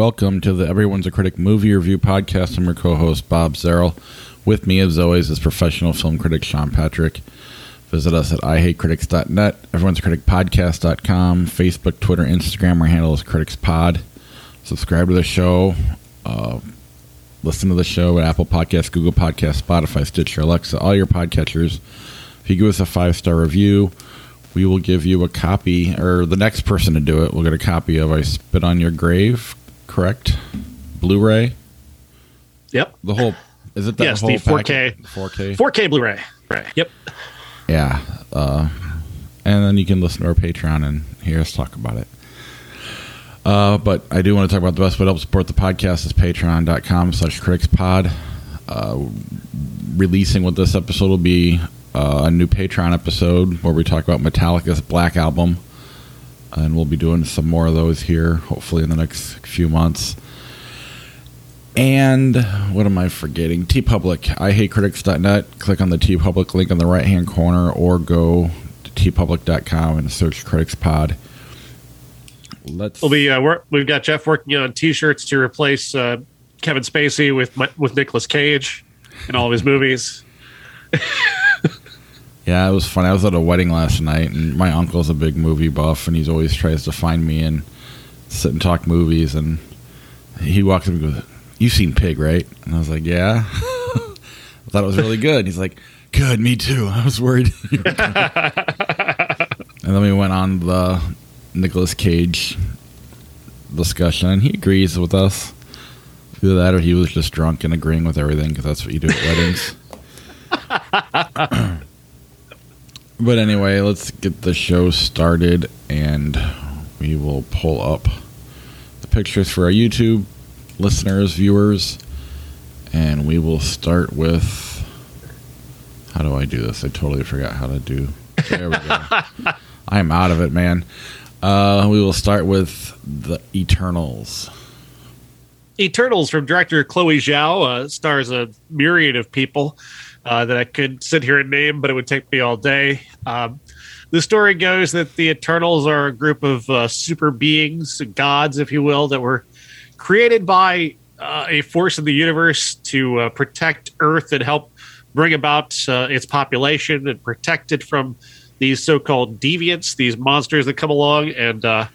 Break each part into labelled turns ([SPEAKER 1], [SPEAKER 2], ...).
[SPEAKER 1] Welcome to the Everyone's a Critic movie review podcast. I'm your co-host Bob Zarrell. With me, as always, is professional film critic Sean Patrick. Visit us at ihatecritics.net, everyone's a critic podcast.com, Facebook, Twitter, Instagram. Our handle is criticspod. Subscribe to the show. Uh, listen to the show at Apple Podcasts, Google Podcasts, Spotify, Stitcher, Alexa, all your podcatchers. If you give us a five star review, we will give you a copy, or the next person to do it will get a copy of I Spit on Your Grave, correct? Blu ray?
[SPEAKER 2] Yep.
[SPEAKER 1] The whole, is it that
[SPEAKER 2] yes,
[SPEAKER 1] whole
[SPEAKER 2] the 4K,
[SPEAKER 1] package? 4K?
[SPEAKER 2] 4K Blu-ray. Right. Yep.
[SPEAKER 1] Yeah. Uh, and then you can listen to our Patreon and hear us talk about it. Uh, but I do want to talk about the best way to help support the podcast is patreon.com slash criticspod. Uh, releasing with this episode will be uh, a new Patreon episode where we talk about Metallica's Black Album. And we'll be doing some more of those here, hopefully in the next few months. And what am I forgetting? TeePublic, ihatecritics.net. Click on the TeePublic link on the right hand corner or go to teepublic.com and search Critics Pod. Let's.
[SPEAKER 2] We'll be uh, we're, we've got Jeff working on T-shirts to replace uh, Kevin Spacey with my, with Nicolas Cage in all of his movies.
[SPEAKER 1] Yeah, it was fun. I was at a wedding last night, and my uncle's a big movie buff, and he's always tries to find me and sit and talk movies. And he walks up and goes, "You've seen Pig, right?" And I was like, "Yeah." I thought it was really good. He's like, "Good, me too." I was worried. and then we went on the Nicolas Cage discussion, and he agrees with us. Either that, or he was just drunk and agreeing with everything because that's what you do at weddings. But anyway, let's get the show started and we will pull up the pictures for our YouTube listeners, viewers, and we will start with. How do I do this? I totally forgot how to do. There we go. I am out of it, man. Uh, we will start with the Eternals.
[SPEAKER 2] Eternals from director Chloe Zhao uh, stars a myriad of people uh, that I could sit here and name, but it would take me all day. Um, the story goes that the Eternals are a group of uh, super beings, gods, if you will, that were created by uh, a force in the universe to uh, protect Earth and help bring about uh, its population and protect it from these so-called deviants, these monsters that come along and uh,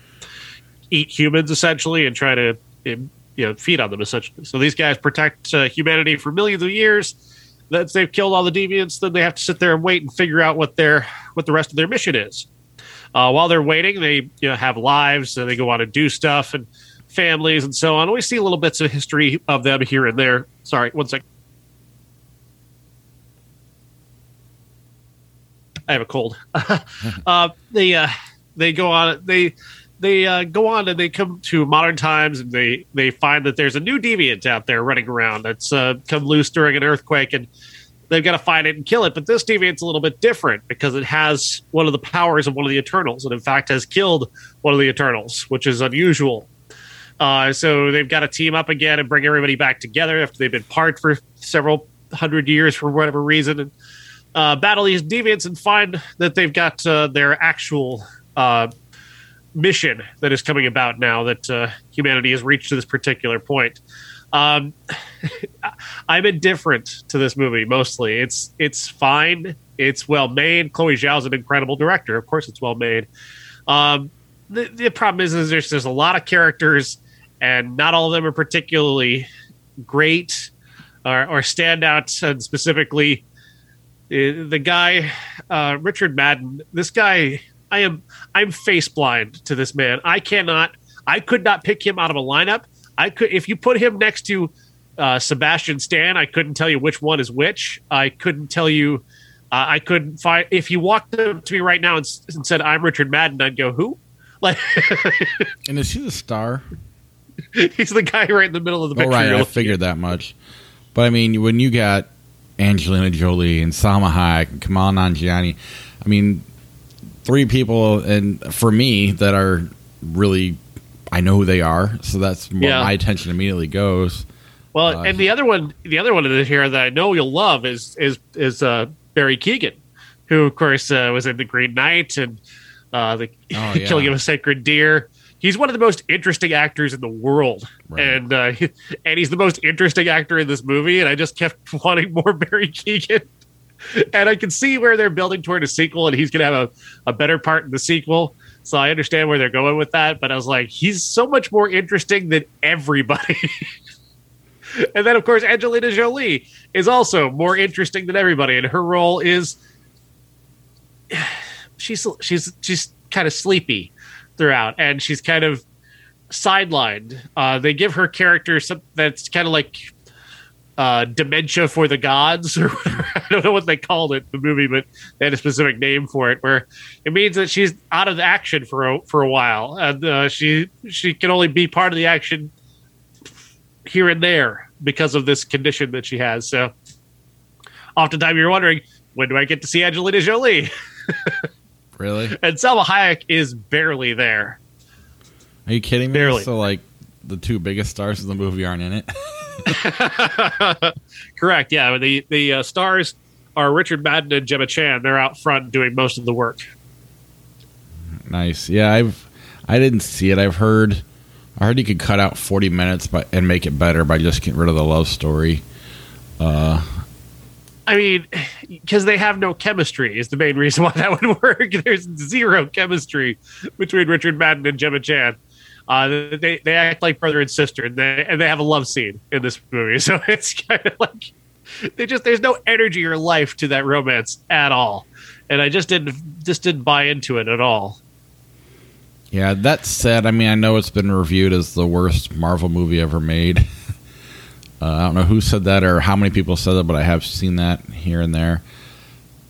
[SPEAKER 2] eat humans essentially and try to you know feed on them essentially. So these guys protect humanity for millions of years that they've killed all the deviants, then they have to sit there and wait and figure out what their what the rest of their mission is. Uh, while they're waiting, they you know have lives and they go on and do stuff and families and so on. We see little bits of history of them here and there. Sorry, one sec. I have a cold. uh, they uh, they go on they they uh, go on and they come to modern times and they they find that there's a new deviant out there running around that's uh, come loose during an earthquake and they've got to find it and kill it. But this deviant's a little bit different because it has one of the powers of one of the Eternals and in fact has killed one of the Eternals, which is unusual. Uh, so they've got to team up again and bring everybody back together after they've been apart for several hundred years for whatever reason and uh, battle these deviants and find that they've got uh, their actual uh, mission that is coming about now that uh, humanity has reached to this particular point. Um, I'm indifferent to this movie mostly. It's it's fine. It's well made. Chloe Zhao's an incredible director. Of course, it's well made. Um, the, the problem is, is there's there's a lot of characters, and not all of them are particularly great or, or standouts. And specifically, uh, the guy uh, Richard Madden. This guy I am I'm face blind to this man. I cannot I could not pick him out of a lineup. I could if you put him next to uh, Sebastian Stan, I couldn't tell you which one is which. I couldn't tell you. Uh, I couldn't find if you walked up to me right now and, and said I'm Richard Madden, I'd go who? Like,
[SPEAKER 1] And is he the star?
[SPEAKER 2] he's the guy right in the middle of the
[SPEAKER 1] Oh,
[SPEAKER 2] picture.
[SPEAKER 1] right.
[SPEAKER 2] you're
[SPEAKER 1] I figured that much. But I mean, when you got Angelina Jolie and Salma Hayek and Kumail Nanjiani, I mean, three people, and for me, that are really, I know who they are. So that's where
[SPEAKER 2] Yeah.
[SPEAKER 1] my attention immediately goes.
[SPEAKER 2] Well,
[SPEAKER 1] Uh,
[SPEAKER 2] and the other one, the other one in this here that I know you'll love is is is uh, Barry Keoghan, who of course uh, was in the Green Knight and uh, the
[SPEAKER 1] Oh, yeah.
[SPEAKER 2] Killing of a Sacred Deer. he's one of the most interesting actors in the world,
[SPEAKER 1] Right.
[SPEAKER 2] and uh, and he's the most interesting actor in this movie. And I just kept wanting more Barry Keoghan, and I can see where they're building toward a sequel, and he's going to have a, a better part in the sequel. So I understand where they're going with that, but I was like, he's so much more interesting than everybody. and then, of course, Angelina Jolie is also more interesting than everybody, and her role is she's she's she's kind of sleepy throughout, and she's kind of sidelined. Uh, they give her character some that's kind of like uh, dementia for the gods, or whatever. I don't know what they called it the movie, but they had a specific name for it, where it means that she's out of action for a, for a while, and uh, she she can only be part of the action here and there because of this condition that she has. So, oftentimes you're wondering, when do I get to see Angelina Jolie?
[SPEAKER 1] Really?
[SPEAKER 2] And Salma Hayek is barely there.
[SPEAKER 1] Are you kidding me?
[SPEAKER 2] Barely.
[SPEAKER 1] So like the two biggest stars of the movie aren't in it.
[SPEAKER 2] Correct. Yeah. The the uh, stars are Richard Madden and Gemma Chan. They're out front doing most of the work.
[SPEAKER 1] nice. Yeah, I've I didn't see it. I've heard I heard you could cut out 40 minutes by, and make it better by just getting rid of the love story. Uh,
[SPEAKER 2] I mean, because they have no chemistry is the main reason why that would work. There's zero chemistry between Richard Madden and Gemma Chan. Uh, they they act like brother and sister, and they and they have a love scene in this movie. So it's kind of like they just there's no energy or life to that romance at all, and I just didn't just didn't buy into it at all.
[SPEAKER 1] Yeah, that said, I mean, I know it's been reviewed as the worst Marvel movie ever made. Uh, I don't know who said that or how many people said that, but I have seen that here and there.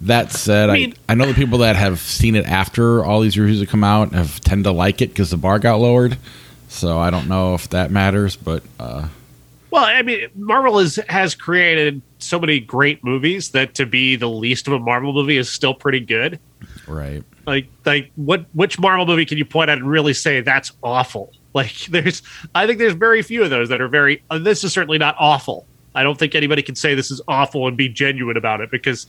[SPEAKER 1] That said,
[SPEAKER 2] I
[SPEAKER 1] I,
[SPEAKER 2] mean-
[SPEAKER 1] I, know the people that have seen it after all these reviews have come out have tend to like it because the bar got lowered. So I don't know if that matters, but uh,
[SPEAKER 2] Well, I mean, Marvel is, has created so many great movies that to be the least of a Marvel movie is still pretty good.
[SPEAKER 1] right.
[SPEAKER 2] Like, like what which Marvel movie can you point at and really say that's awful? Like, there's, I think there's very few of those that are very. Uh, this is certainly not awful. I don't think anybody can say this is awful and be genuine about it because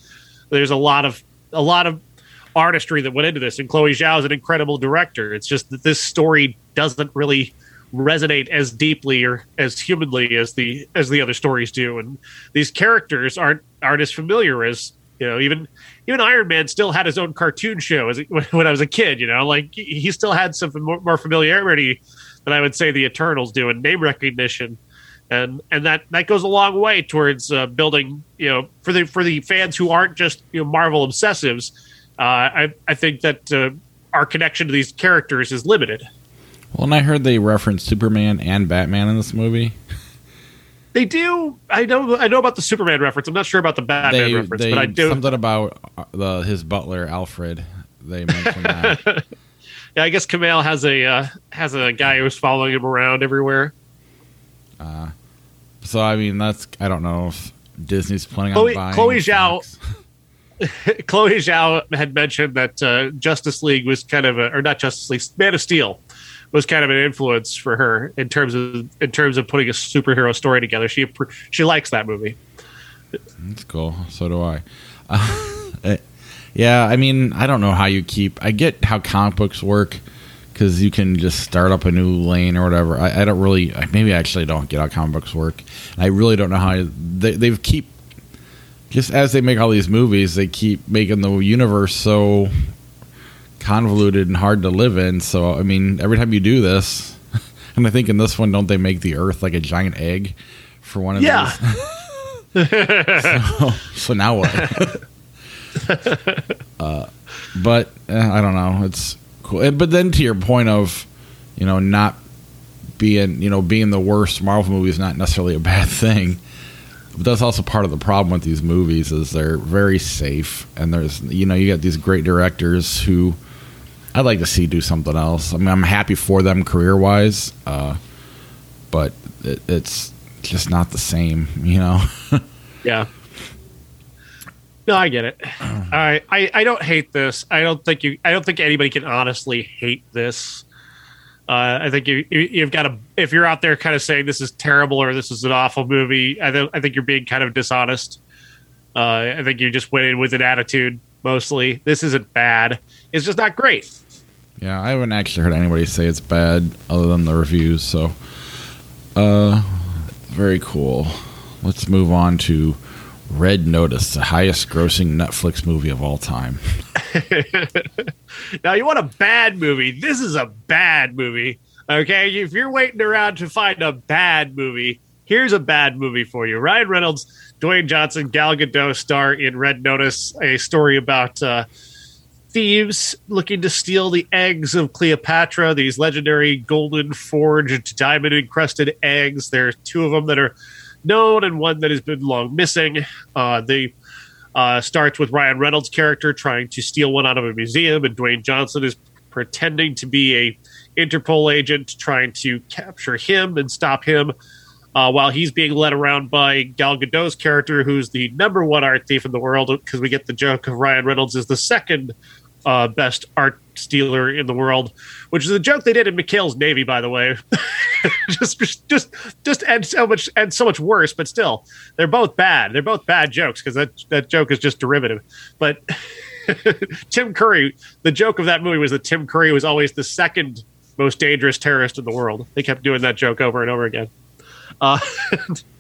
[SPEAKER 2] there's a lot of a lot of artistry that went into this, and Chloe Zhao is an incredible director. It's just that this story doesn't really resonate as deeply or as humanly as the as the other stories do, and these characters aren't aren't as familiar as you know even even Iron Man still had his own cartoon show as when I was a kid. You know, like he still had some more, familiarity than I would say the Eternals do, and name recognition, and and that that goes a long way towards uh, building. You know, for the for the fans who aren't just you know Marvel obsessives, uh, I I think that uh, our connection to these characters is limited.
[SPEAKER 1] Well, and I heard they referenced Superman and Batman in this movie.
[SPEAKER 2] They do. I know. I know about the Superman reference. I'm not sure about the Batman
[SPEAKER 1] they,
[SPEAKER 2] reference,
[SPEAKER 1] they
[SPEAKER 2] but I do.
[SPEAKER 1] something about uh, the his butler Alfred. They mentioned that.
[SPEAKER 2] Yeah, I guess Kumail has a uh, has a guy who's following him around everywhere.
[SPEAKER 1] So I mean, that's I don't know if Disney's planning
[SPEAKER 2] Chloe-
[SPEAKER 1] on buying
[SPEAKER 2] Chloe Zhao- Chloe Zhao had mentioned that uh, Justice League was kind of a, or not Justice League, Man of Steel was kind of an influence for her in terms of in terms of putting a superhero story together. She she likes that movie.
[SPEAKER 1] That's cool. So do I. Uh, yeah, I mean, I don't know how you keep. I get how comic books work because you can just start up a new lane or whatever. I, I don't really. Maybe I actually don't get how comic books work. I really don't know how they they keep. Just as they make all these movies, they keep making the universe so convoluted and hard to live in. So I mean, every time you do this, and I think in this one, don't they make the Earth like a giant egg for one of
[SPEAKER 2] Yeah.
[SPEAKER 1] these? so, so now what? uh, but eh, I don't know. It's cool. But then to your point of, you know, not being, you know, being the worst Marvel movie is not necessarily a bad thing. But that's also part of the problem with these movies is they're very safe, and there's, you know, you got these great directors who I'd like to see do something else. I mean, I'm happy for them career wise, uh, but it, it's just not the same, you know.
[SPEAKER 2] Yeah. No, I get it. I, I I don't hate this. I don't think you. I don't think anybody can honestly hate this. Uh, I think you, you you've got to if you're out there kind of saying this is terrible or this is an awful movie. I th- I think you're being kind of dishonest. Uh, I think you just went in with an attitude. Mostly, this isn't bad. It's just not great.
[SPEAKER 1] Yeah, I haven't actually heard anybody say it's bad other than the reviews. So, uh, very cool. Let's move on to Red Notice, the highest grossing Netflix movie of all time.
[SPEAKER 2] now, you want a bad movie? This is a bad movie. Okay, if you're waiting around to find a bad movie, here's a bad movie for you. Ryan Reynolds, Dwayne Johnson, Gal Gadot star in Red Notice, a story about uh, thieves looking to steal the eggs of Cleopatra, these legendary golden forged, diamond encrusted eggs. There are two of them that are known and one that has been long missing. Uh, they uh, starts with Ryan Reynolds' character trying to steal one out of a museum, and Dwayne Johnson is pretending to be a Interpol agent trying to capture him and stop him. Uh, while he's being led around by Gal Gadot's character, who's the number one art thief in the world, because we get the joke of Ryan Reynolds is the second uh, best art stealer in the world, which is a joke they did in McHale's Navy, by the way. just, just, just, just, and so much, and so much worse. But still, they're both bad. They're both bad jokes because that that joke is just derivative. But Tim Curry, the joke of that movie was that Tim Curry was always the second most dangerous terrorist in the world. They kept doing that joke over and over again. Uh,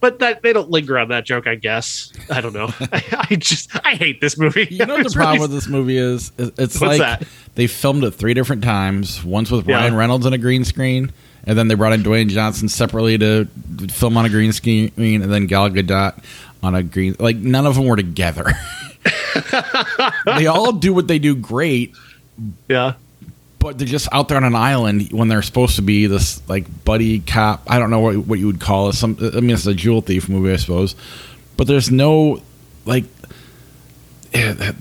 [SPEAKER 2] but that they don't linger on that joke. I guess I don't know. I, I just I hate this movie.
[SPEAKER 1] You know what the problem with this movie is? It's like that? they filmed it three different times. Once with Ryan yeah. Reynolds on a green screen, and then they brought in Dwayne Johnson separately to film on a green screen, and then Gal Gadot on a green. Like none of them were together. they all do what they do great.
[SPEAKER 2] Yeah
[SPEAKER 1] but they're just out there on an island when they're supposed to be this like buddy cop. I don't know what what you would call it. Some I mean, it's a jewel thief movie, I suppose. But there's no like. Eh,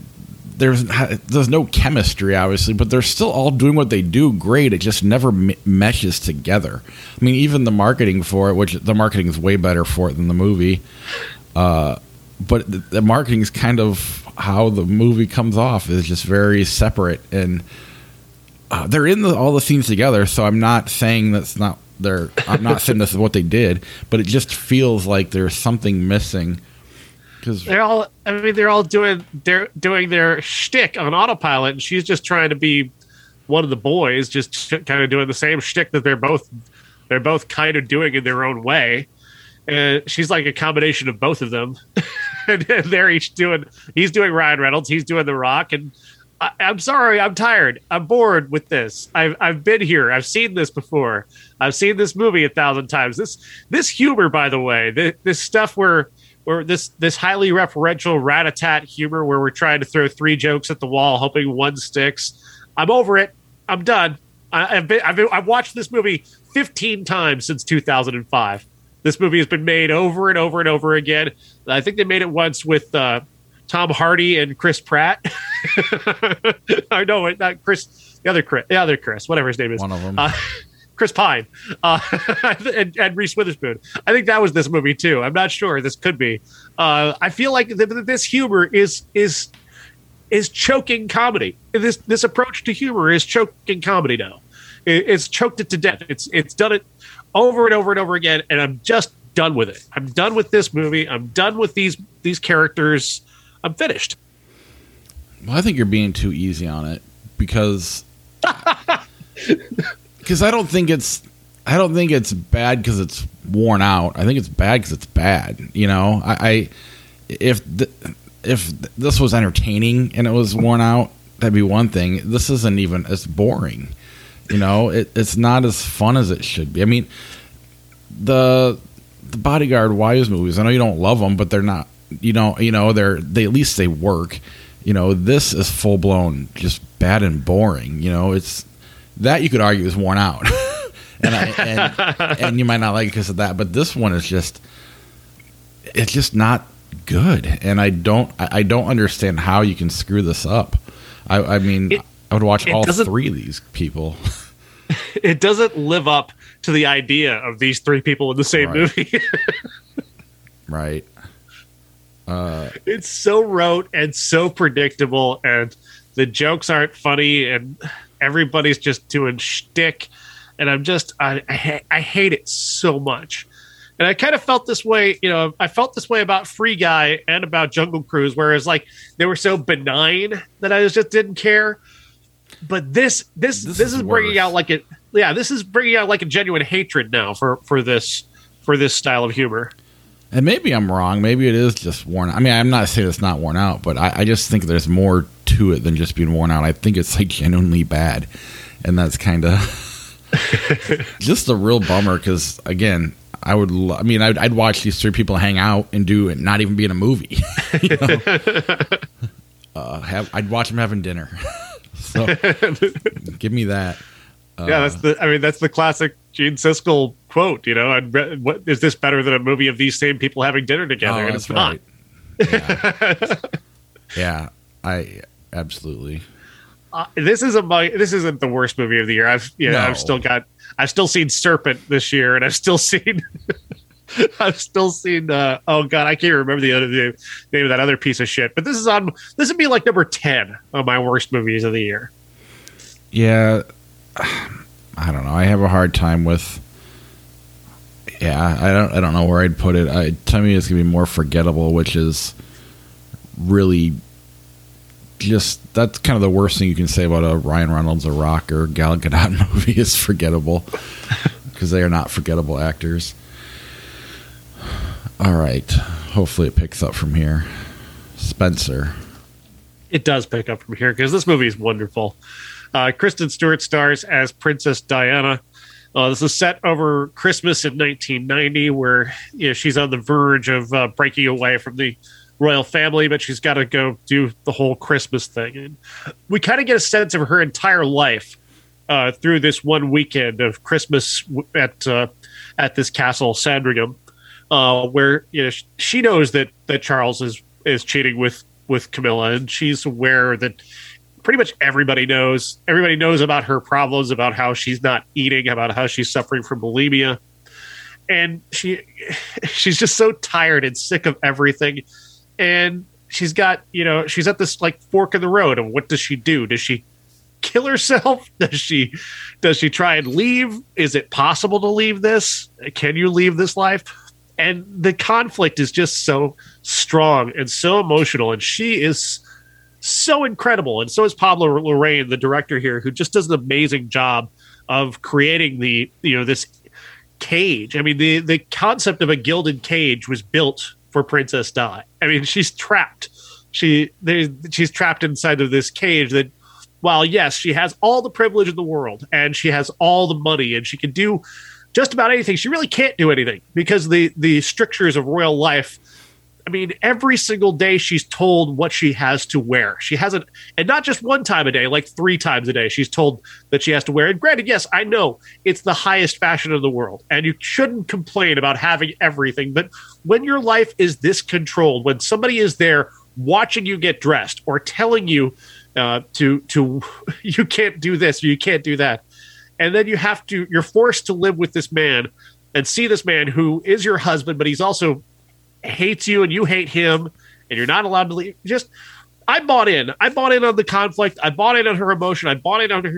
[SPEAKER 1] there's there's no chemistry, obviously, but they're still all doing what they do great. It just never m- meshes together. I mean, even the marketing for it, which the marketing is way better for it than the movie, uh, but the, the marketing is kind of how the movie comes off is just very separate and uh, they're in the, all the scenes together, so I'm not saying that's not they're. I'm not saying this is what they did, but it just feels like there's something missing.
[SPEAKER 2] Because they're all, I mean, they're all doing they're doing their shtick on autopilot, and she's just trying to be one of the boys, just kind of doing the same shtick that they're both they're both kind of doing in their own way. And she's like a combination of both of them. and they're each doing he's doing Ryan Reynolds, he's doing The Rock, and I, am sorry, I'm tired. I'm bored with this. I've I've been here. I've seen this before. I've seen this movie a thousand times. This this humor, by the way, this, this stuff where where this this highly referential rat a tat humor where we're trying to throw three jokes at the wall, hoping one sticks. I'm over it. I'm done. I, have been I've been, I've watched this movie 15 times since 2005. This movie has been made over and over and over again. I think they made it once with. Uh, Tom Hardy and Chris Pratt. I know it, not Chris, the other Chris, the other Chris, whatever his name is.
[SPEAKER 1] One of them.
[SPEAKER 2] Uh, Chris Pine uh, and, and, Reese Witherspoon. I think that was this movie too. I'm not sure. This could be. Uh, I feel like th- this humor is is is choking comedy. This this approach to humor is choking comedy now. It, it's choked it to death. It's it's done it over and over and over again, and I'm just done with it. I'm done with this movie. I'm done with these these characters. I'm finished.
[SPEAKER 1] Well, I think you're being too easy on it because because I don't think it's I don't think it's bad because it's worn out. I think it's bad because it's bad. You know, I, I if th- if this was entertaining and it was worn out, that'd be one thing. This isn't even as boring. You know, it, it's not as fun as it should be. I mean, the the Bodyguard wise movies. I know you don't love them, but they're not you know, you know, they're they at least they work. You know, this is full blown just bad and boring. You know, it's that you could argue is worn out, and, I, and and you might not like it because of that. But this one is just it's just not good, and I don't I don't understand how you can screw this up. I, I mean, it, I would watch all three of these people.
[SPEAKER 2] it doesn't live up to the idea of these three people in the same
[SPEAKER 1] right.
[SPEAKER 2] movie.
[SPEAKER 1] right.
[SPEAKER 2] Uh, it's so rote and so predictable, and the jokes aren't funny, and everybody's just doing shtick. And I'm just, I, I, I hate it so much. And I kind of felt this way, you know, I felt this way about Free Guy and about Jungle Cruise, whereas like they were so benign that I just didn't care. But this, this, this, this is, is bringing out like it. Yeah, this is bringing out like a genuine hatred now for for this for this style of humor.
[SPEAKER 1] And maybe I'm wrong. Maybe it is just worn. out. I mean, I'm not saying it's not worn out, but I, I just think there's more to it than just being worn out. I think it's like genuinely bad, and that's kind of just a real bummer. Because again, I would. I mean, I'd, I'd, watch these three people hang out and do it, not even be in a movie. you know? uh, have I'd watch them having dinner. so give me that.
[SPEAKER 2] Uh, yeah, that's the. I mean, that's the classic Gene Siskel quote. You know, I'd, what is this better than a movie of these same people having dinner together? Oh, and it's right.
[SPEAKER 1] not. Yeah. yeah, I absolutely.
[SPEAKER 2] Uh, this is a this isn't the worst movie of the year. I've yeah, no. I've still got I've still seen Serpent this year, and I've still seen. I've still seen. Uh, oh God, I can't remember the other name, name of that other piece of shit. But this is on. This would be like number ten of my worst movies of the year.
[SPEAKER 1] Yeah, I don't know. I have a hard time with. Yeah, I don't. I don't know where I'd put it. I, to me, it's gonna be more forgettable, which is really just that's kind of the worst thing you can say about a Ryan Reynolds, a Rock, or Gal Gadot movie is forgettable because they are not forgettable actors. All right, hopefully it picks up from here. Spencer,
[SPEAKER 2] it does pick up from here because this movie is wonderful. Uh, Kristen Stewart stars as Princess Diana. Uh, this is set over Christmas in 1990, where you know, she's on the verge of uh, breaking away from the royal family, but she's got to go do the whole Christmas thing. And we kind of get a sense of her entire life uh, through this one weekend of Christmas at uh, at this castle Sandringham, uh, where you know she knows that that Charles is is cheating with with Camilla, and she's aware that pretty much everybody knows. Everybody knows about her problems, about how she's not eating, about how she's suffering from bulimia, and she she's just so tired and sick of everything. And she's got you know she's at this like fork in the road and what does she do? Does she kill herself? Does she does she try and leave? Is it possible to leave this? Can you leave this life? And the conflict is just so strong and so emotional. And she is so incredible and so is pablo Larraín, the director here who just does an amazing job of creating the you know this cage i mean the the concept of a gilded cage was built for Princess Di. I mean, she's trapped. She she's trapped inside of this cage that while yes, she has all the privilege in the world and she has all the money and she can do just about anything, she really can't do anything because the the strictures of royal life I mean, every single day she's told what she has to wear. She hasn't, and not just one time a day, like three times a day, she's told that she has to wear. And granted, yes, I know it's the highest fashion in the world, and you shouldn't complain about having everything. But when your life is this controlled, when somebody is there watching you get dressed or telling you uh, to to you can't do this or you can't do that, and then you have to, you're forced to live with this man and see this man who is your husband, but he's also hates you and you hate him and you're not allowed to leave. Just I bought in. I bought in on the conflict. I bought in on her emotion. I bought in on her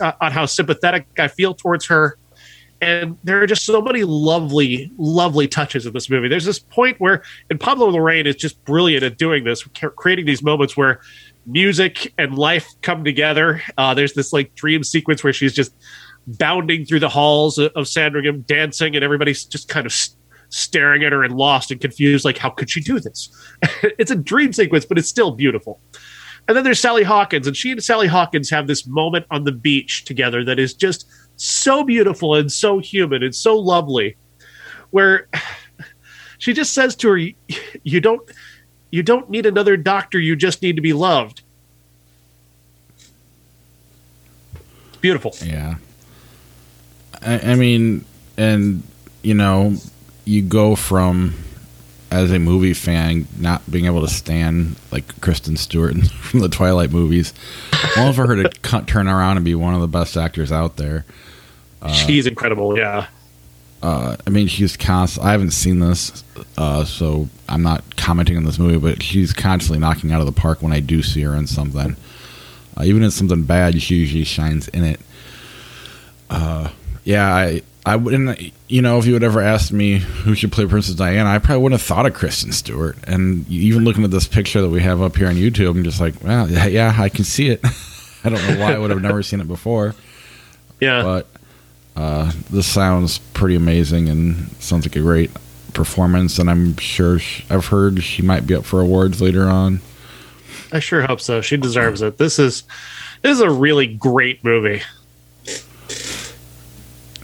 [SPEAKER 2] uh, on how sympathetic I feel towards her. And there are just so many lovely, lovely touches in this movie. There's this point where, and Pablo Larraín is just brilliant at doing this, creating these moments where music and life come together. Uh, there's this like dream sequence where she's just bounding through the halls of Sandringham, dancing, and everybody's just kind of staring at her and lost and confused, like, how could she do this? it's a dream sequence, but it's still beautiful. And then there's Sally Hawkins, and she and Sally Hawkins have this moment on the beach together that is just so beautiful and so human and so lovely, where she just says to her, "You don't, you don't need another doctor. You just need to be loved." Beautiful.
[SPEAKER 1] Yeah. I, I mean, and you know, you go from as a movie fan not being able to stand like Kristen Stewart from the Twilight movies, all for her to turn around and be one of the best actors out there.
[SPEAKER 2] Uh, she's incredible, yeah.
[SPEAKER 1] Uh, I mean, she's constant. I haven't seen this, uh, so I'm not commenting on this movie. But she's constantly knocking out of the park when I do see her in something. Uh, even in something bad, she usually shines in it. Yeah, I I wouldn't. You know, if you would ever asked me who should play Princess Diana, I probably wouldn't have thought of Kristen Stewart. And even looking at this picture that we have up here on YouTube, I'm just like, well, yeah, yeah I can see it. I don't know why I would have never seen it before.
[SPEAKER 2] Yeah,
[SPEAKER 1] but uh, this sounds pretty amazing and sounds like a great performance. And I'm sure she, I've heard she might be up for awards later on.
[SPEAKER 2] I sure hope so. She deserves it. This is this is a really great movie.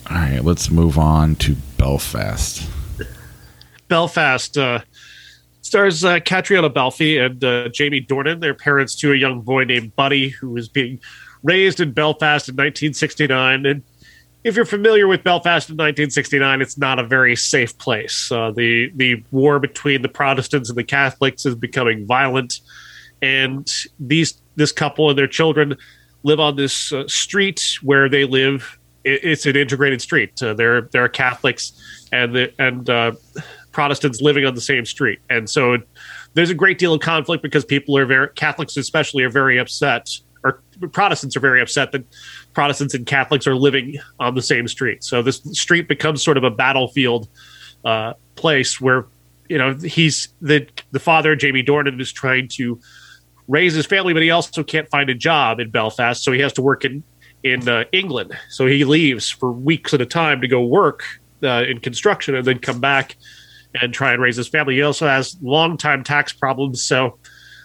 [SPEAKER 1] All right, let's move on to Belfast.
[SPEAKER 2] Belfast uh, stars uh, Caitríona and uh, Jamie Dornan. They're parents to a young boy named Buddy, who is being raised in Belfast in 1969. And if you're familiar with Belfast in 1969, it's not a very safe place. Uh, the the war between the Protestants and the Catholics is becoming violent, and these this couple and their children live on this uh, street where they live it's an integrated street. Uh, there there are Catholics and the, and uh, Protestants living on the same street, and so there's a great deal of conflict because people are very Catholics, especially, are very upset, or Protestants are very upset that Protestants and Catholics are living on the same street. So this street becomes sort of a battlefield uh, place where you know he's the the father Jamie Dornan is trying to raise his family, but he also can't find a job in Belfast, so he has to work in in uh, England. So he leaves for weeks at a time to go work uh, in construction and then come back and try and raise his family. He also has long time tax problems, so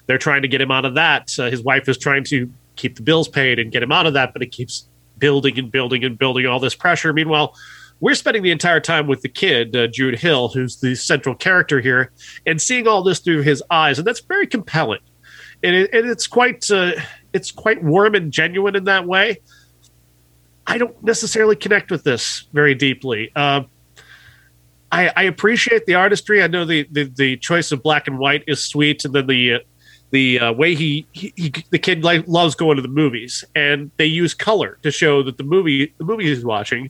[SPEAKER 2] they're trying to get him out of that. Uh, his wife is trying to keep the bills paid and get him out of that, but it keeps building and building and building all this pressure. Meanwhile, we're spending the entire time with the kid, uh, Jude Hill, who's the central character here, and seeing all this through his eyes, and that's very compelling. And, it, and it's quite uh, it's quite warm and genuine in that way. I don't necessarily connect with this very deeply. Uh, I, I, appreciate the artistry. I know the, the, the choice of black and white is sweet, and then the uh, the uh, way he, he, he, the kid like, loves going to the movies, and they use color to show that the movie the movie he's watching,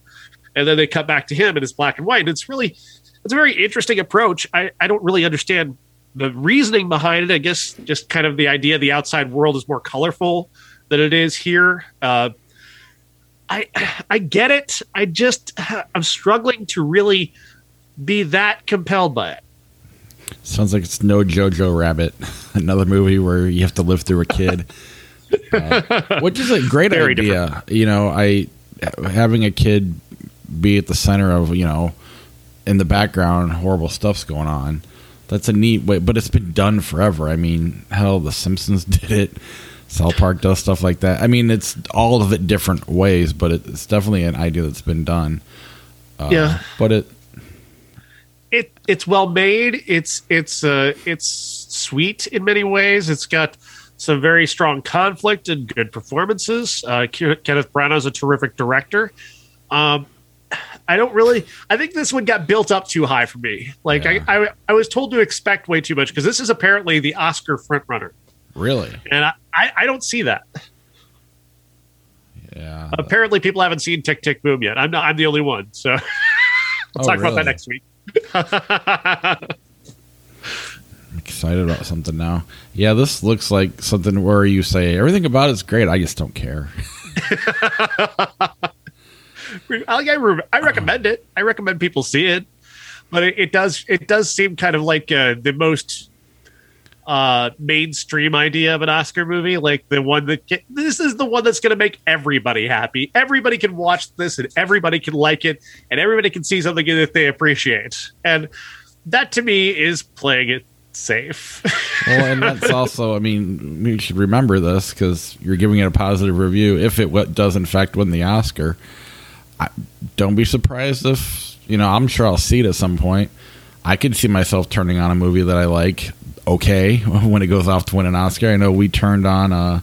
[SPEAKER 2] and then they cut back to him and it's black and white. And it's really it's a very interesting approach. I, I don't really understand the reasoning behind it. I guess just kind of the idea the outside world is more colorful than it is here. Uh, I I get it. I just I'm struggling to really be that compelled by it.
[SPEAKER 1] Sounds like it's no Jojo Rabbit, another movie where you have to live through a kid, uh, which is a great Very idea. Different. You know, I having a kid be at the center of you know in the background horrible stuff's going on. That's a neat way, but it's been done forever. I mean, hell, The Simpsons did it. South Park does stuff like that. I mean, it's all of it different ways, but it's definitely an idea that's been done.
[SPEAKER 2] Uh, yeah,
[SPEAKER 1] but it
[SPEAKER 2] it it's well made. It's it's uh it's sweet in many ways. It's got some very strong conflict and good performances. Uh, Kenneth Branagh is a terrific director. Um, I don't really. I think this one got built up too high for me. Like yeah. I, I, I was told to expect way too much because this is apparently the Oscar frontrunner.
[SPEAKER 1] Really?
[SPEAKER 2] And I, I, I don't see that.
[SPEAKER 1] Yeah.
[SPEAKER 2] Apparently, people haven't seen Tick Tick Boom yet. I'm not. I'm the only one. So we'll oh, talk really? about that next week.
[SPEAKER 1] I'm excited about something now. Yeah, this looks like something where you say everything about it's great. I just don't care.
[SPEAKER 2] I, I, recommend it. I recommend people see it, but it, it does it does seem kind of like uh, the most uh mainstream idea of an Oscar movie, like the one that get, this is the one that's going to make everybody happy. Everybody can watch this and everybody can like it and everybody can see something that they appreciate. And that to me is playing it safe.
[SPEAKER 1] well, and that's also, I mean, you should remember this because you're giving it a positive review. If it does in fact win the Oscar, I, don't be surprised if you know. I'm sure I'll see it at some point. I could see myself turning on a movie that I like okay when it goes off to win an Oscar. I know we turned on uh,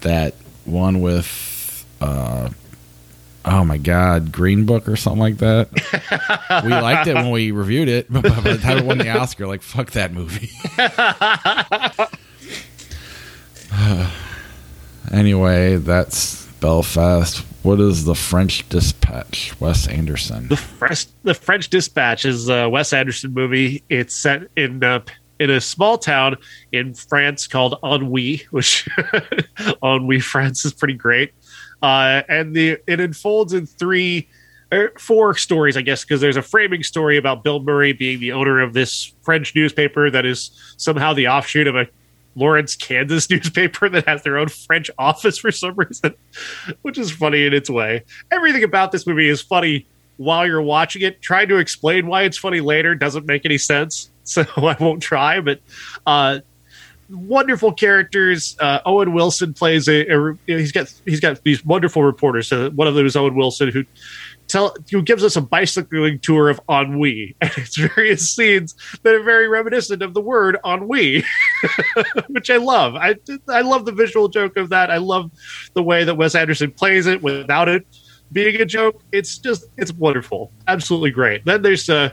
[SPEAKER 1] that one with uh, oh my god, Green Book or something like that. we liked it when we reviewed it, but by the time it won the Oscar, like fuck that movie. anyway, that's Belfast. What is the French Dispatch? Wes Anderson.
[SPEAKER 2] The French, the French Dispatch is a Wes Anderson movie. It's set in uh, in a small town in France called Ennui, which Ennui, France is pretty great. uh, and the it unfolds in three or four stories, I guess, because there's a framing story about Bill Murray being the owner of this French newspaper that is somehow the offshoot of a Lawrence, Kansas newspaper that has their own French office for some reason, which is funny in its way. Everything about this movie is funny while you're watching it. Trying to explain why it's funny later doesn't make any sense, so I won't try. But uh, wonderful characters. Uh, Owen Wilson plays a, a, he's got he's got these wonderful reporters. So one of them is Owen Wilson who tell who gives us a bicycling tour of ennui, and it's various scenes that are very reminiscent of the word ennui, which I love. I I love the visual joke of that. I love the way that Wes Anderson plays it without it being a joke. It's just it's wonderful, absolutely great. Then there's uh,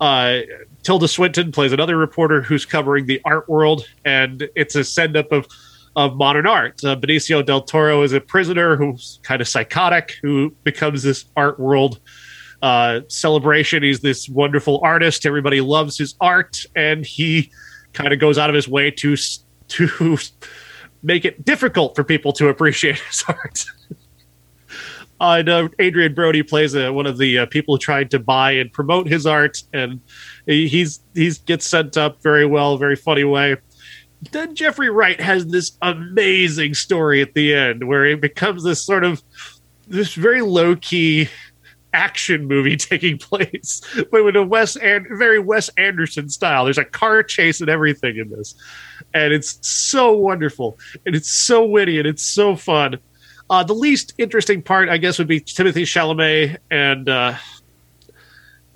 [SPEAKER 2] uh, Tilda Swinton plays another reporter who's covering the art world, and it's a send up of of modern art. Uh, Benicio del Toro is a prisoner who's kind of psychotic, who becomes this art world uh, celebration. He's this wonderful artist. Everybody loves his art, and he kind of goes out of his way to to make it difficult for people to appreciate his art. And, uh, Adrien Brody plays uh, one of the uh, people trying to buy and promote his art, and he's he's gets sent up very well, very funny way then Jeffrey Wright has this amazing story at the end where it becomes this sort of this very low key action movie taking place, but with a Wes and very Wes Anderson style. There's a car chase and everything in this, and it's so wonderful and it's so witty and it's so fun. Uh, the least interesting part, I guess, would be Timothée Chalamet and. Uh,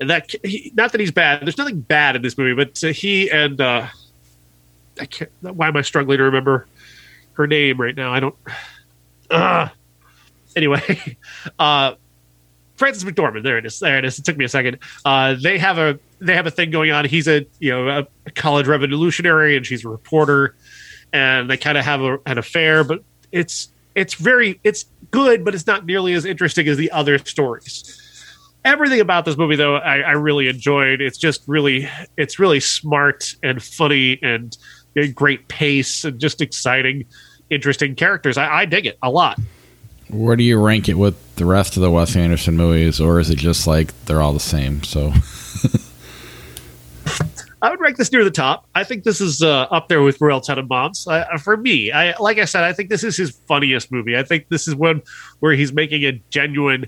[SPEAKER 2] and that he, not that he's bad. There's nothing bad in this movie, but he and uh, I can't. Why am I struggling to remember her name right now? I don't. Uh, anyway, uh, Frances McDormand. There it is. There it is. It took me a second. Uh, they have a they have a thing going on. He's a you know a college revolutionary, and she's a reporter, and they kind of have a, an affair. But it's it's very it's good, but it's not nearly as interesting as the other stories. Everything about this movie, though, I, I really enjoyed. It's just really it's really smart and funny and great pace and just exciting, interesting characters. I, I dig it a lot.
[SPEAKER 1] Where do you rank it with the rest of the Wes Anderson movies, or is it just like they're all the same? So.
[SPEAKER 2] I would rank this near the top. I think this is uh, up there with Royal Tenenbaums. Uh, for me, I like I said, I think this is his funniest movie. I think this is one where he's making a genuine,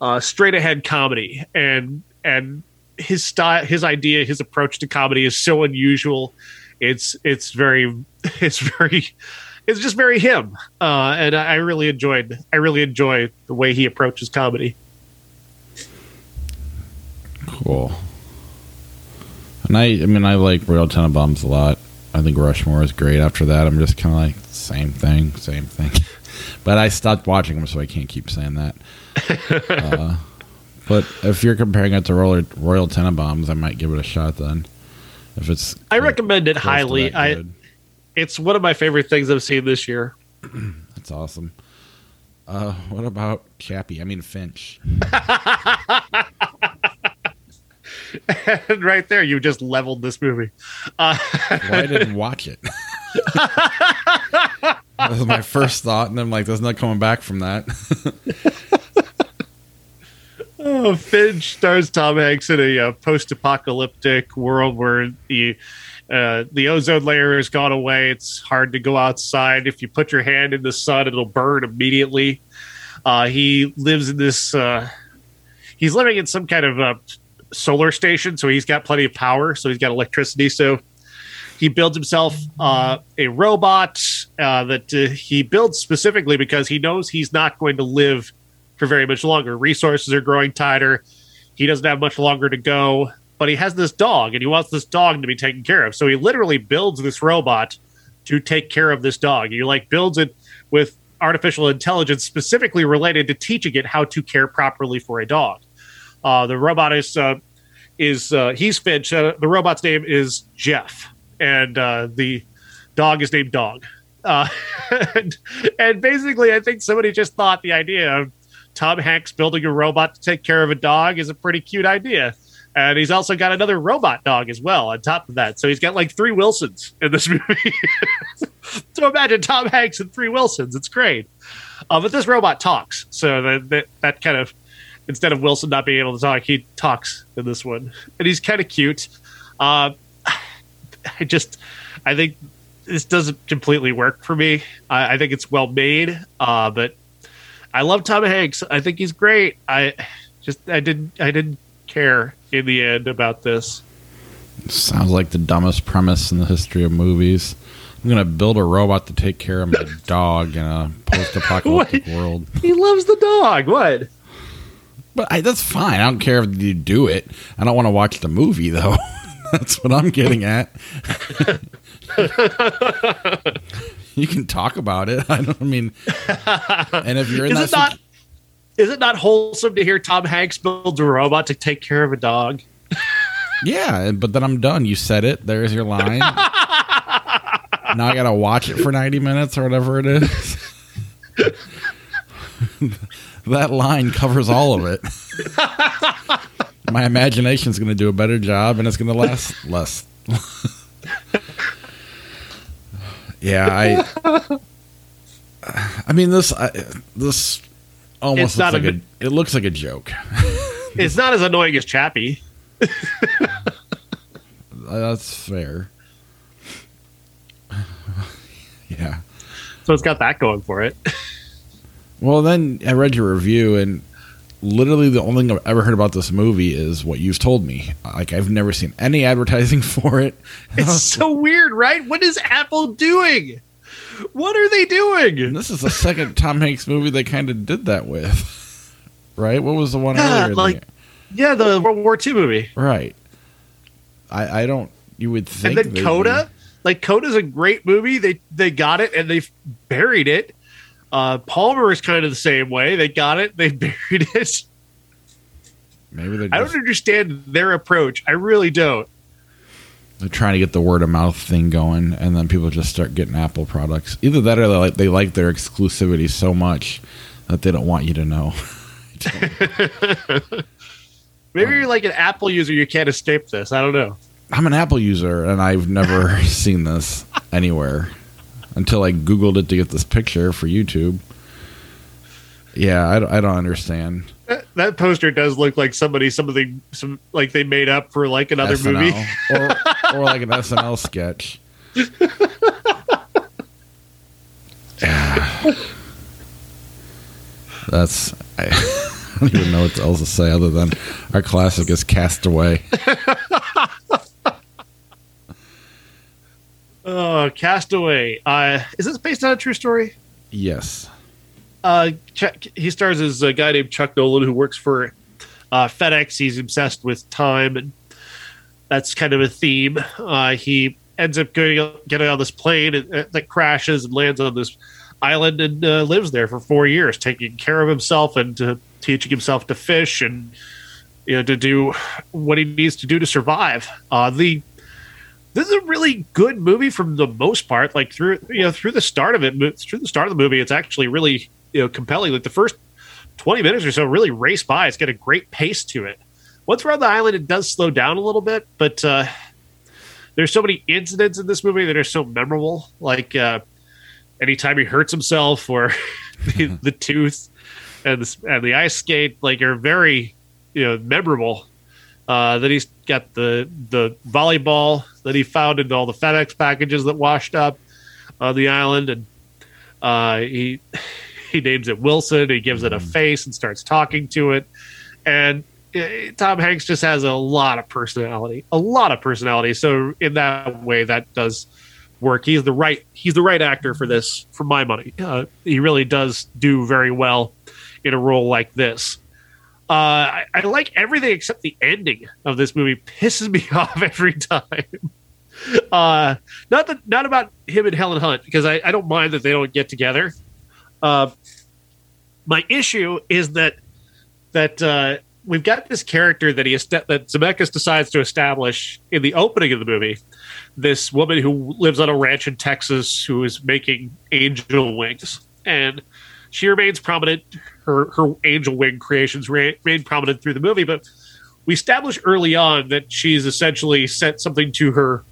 [SPEAKER 2] uh, straight ahead comedy, and and his style, his idea, his approach to comedy is so unusual it's it's very it's very it's just very him uh, and I really enjoyed I really enjoy the way he approaches comedy
[SPEAKER 1] cool and I I mean I like Royal Tenenbaums a lot I think Rushmore is great after that I'm just kind of like same thing same thing but I stopped watching them so I can't keep saying that uh, but if you're comparing it to Royal, Royal Tenenbaums I might give it a shot then if it's,
[SPEAKER 2] I recommend it highly. I, it's one of my favorite things I've seen this year.
[SPEAKER 1] That's awesome. Uh, what about Chappie? I mean Finch.
[SPEAKER 2] and right there, you just leveled this movie.
[SPEAKER 1] Uh, I didn't watch it. that was my first thought, and I'm like, "There's not coming back from that."
[SPEAKER 2] Oh, Finch stars Tom Hanks in a uh, post-apocalyptic world where the uh, the ozone layer has gone away. It's hard to go outside. If you put your hand in the sun, it'll burn immediately. Uh, he lives in this. Uh, he's living in some kind of a solar station, so he's got plenty of power. So he's got electricity. So he builds himself uh, a robot uh, that he builds specifically because he knows he's not going to live for very much longer. Resources are growing tighter. He doesn't have much longer to go, but he has this dog and he wants this dog to be taken care of. So he literally builds this robot to take care of this dog. He like builds it with artificial intelligence specifically related to teaching it how to care properly for a dog. Uh, the robot is uh, is uh, he's Finch. Uh, the robot's name is Jeff, and uh, the dog is named Dog. Uh, and, and basically, I think somebody just thought the idea of Tom Hanks building a robot to take care of a dog is a pretty cute idea. And he's also got another robot dog as well on top of that. So he's got like three Wilsons in this movie. so imagine Tom Hanks and three Wilsons. It's great. But this robot talks, so that, that that kind of instead of Wilson not being able to talk, he talks in this one, and he's kind of cute. Uh, I just, I think this doesn't completely work for me. I, I think it's well made, uh, but I love Tom Hanks. I think he's great. I just, I didn't, I didn't care in the end about this.
[SPEAKER 1] Sounds like the dumbest premise in the history of movies. I'm gonna build a robot to take care of my dog in a post-apocalyptic world.
[SPEAKER 2] He loves the dog. What?
[SPEAKER 1] But I, that's fine. I don't care if you do it. I don't want to watch the movie though. that's what I'm getting at. you can talk about it. I don't I mean. And if you're in
[SPEAKER 2] Is
[SPEAKER 1] that,
[SPEAKER 2] it not? Is it not wholesome to hear Tom Hanks build a robot to take care of a dog?
[SPEAKER 1] yeah, but then I'm done. You said it. There's your line. now I gotta watch it for 90 minutes or whatever it is. that line covers all of it. My imagination's going to do a better job, and it's going to last less. yeah, I. I mean this. I, this almost
[SPEAKER 2] It's
[SPEAKER 1] looks
[SPEAKER 2] a
[SPEAKER 1] like a,
[SPEAKER 2] good-
[SPEAKER 1] It looks like a joke.
[SPEAKER 2] It's not as annoying as Chappie.
[SPEAKER 1] That's fair. yeah.
[SPEAKER 2] So it's got that going for it.
[SPEAKER 1] Well, then I read your review, and literally the only thing I've ever heard about this movie is what you've told me. Like I've never seen any advertising for it.
[SPEAKER 2] It's so weird, right? What is Apple doing? What are they doing?
[SPEAKER 1] This is the second Tom Hanks movie they kind of did that with, right? What was the one
[SPEAKER 2] Yeah,
[SPEAKER 1] earlier?
[SPEAKER 2] like- Yeah, the World War II movie.
[SPEAKER 1] right. I I don't. You would think.
[SPEAKER 2] and then Coda, like Coda's a great movie. They they got it and they buried it. Uh, Palmer is kind of the same way. They got it, they buried it.
[SPEAKER 1] maybe they're,
[SPEAKER 2] I don't understand their approach. I really don't.
[SPEAKER 1] they're trying to get the word of mouth thing going, and then people just start getting Apple products. Either that, or they like they like their exclusivity so much that they don't want you to know.
[SPEAKER 2] Maybe you're like an Apple user. You can't escape this. I don't know.
[SPEAKER 1] I'm an Apple user, and I've never seen this anywhere until I Googled it to get this picture for YouTube. Yeah, I, don't- I don't understand.
[SPEAKER 2] That, that poster does look like somebody, something, some like they made up for like another
[SPEAKER 1] SNL.
[SPEAKER 2] movie.
[SPEAKER 1] or, or like an SNL sketch. Yeah. That's I, I don't even know what else to say other than our classic is Castaway.
[SPEAKER 2] Oh, Castaway. Uh, is this based on a true story?
[SPEAKER 1] Yes.
[SPEAKER 2] Uh, Chuck, he stars as a guy named Chuck Noland who works for uh, FedEx. He's obsessed with time, and that's kind of a theme. Uh, he ends up going, getting on this plane uh, that crashes and lands on this island and uh, lives there for four years, taking care of himself and uh, teaching himself to fish and you know to do what he needs to do to survive. Uh, the this is a really good movie from the most part. Like through you know through the start of it, through the start of the movie, it's actually really you know compelling. Like the first twenty minutes or so really race by. It's got a great pace to it. Once we're on the island, it does slow down a little bit, but uh, there's so many incidents in this movie that are so memorable. Like uh, anytime he hurts himself, or the, the tooth and the, and the ice skate, like are very you know memorable. Uh, then he's got the the volleyball that he found in all the FedEx packages that washed up on the island, and uh, he he names it Wilson. He gives it a face and starts talking to it, and uh, Tom Hanks just has a lot of personality, a lot of personality. So in that way, that does work. He's the right he's the right actor for this, for my money. Uh, he really does do very well in a role like this. Uh, I, I like everything except the ending of this movie. Pisses me off every time. Uh, not that not about him and Helen Hunt because I, I don't mind that they don't get together. Uh, my issue is that that uh, we've got this character that he that Zemeckis decides to establish in the opening of the movie. This woman who lives on a ranch in Texas who is making angel wings, and she remains prominent. Her her angel wing creations re- remain prominent through the movie, but we establish early on that she's essentially sent something to her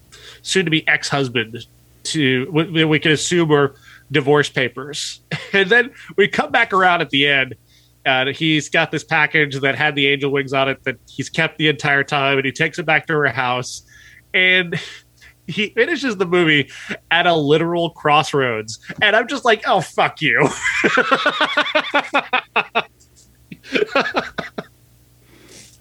[SPEAKER 2] soon-to-be ex-husband to we, we can assume or divorce papers. And then we come back around at the end. And he's got this package that had the angel wings on it that he's kept the entire time, and he takes it back to her house. And he finishes the movie at a literal crossroads. And I'm just like, oh, fuck you.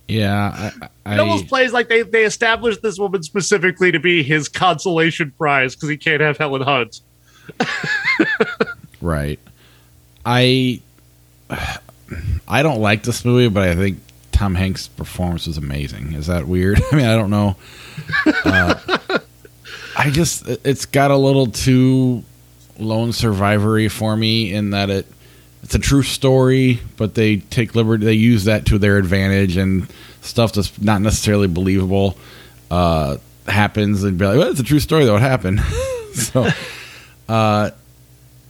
[SPEAKER 1] Yeah, I, I,
[SPEAKER 2] it almost plays like they, they established this woman specifically to be his consolation prize because he can't have Helen Hunt.
[SPEAKER 1] right. I I don't like this movie, but I think Tom Hanks' performance was amazing. Is that weird? I mean, I don't know. Uh, I just it's got a little too lone survivory for me in that it it's a true story, but they take liberty. They use that to their advantage, and stuff that's not necessarily believable uh, happens, and be like, "Well, it's a true story. That would happen." so, uh,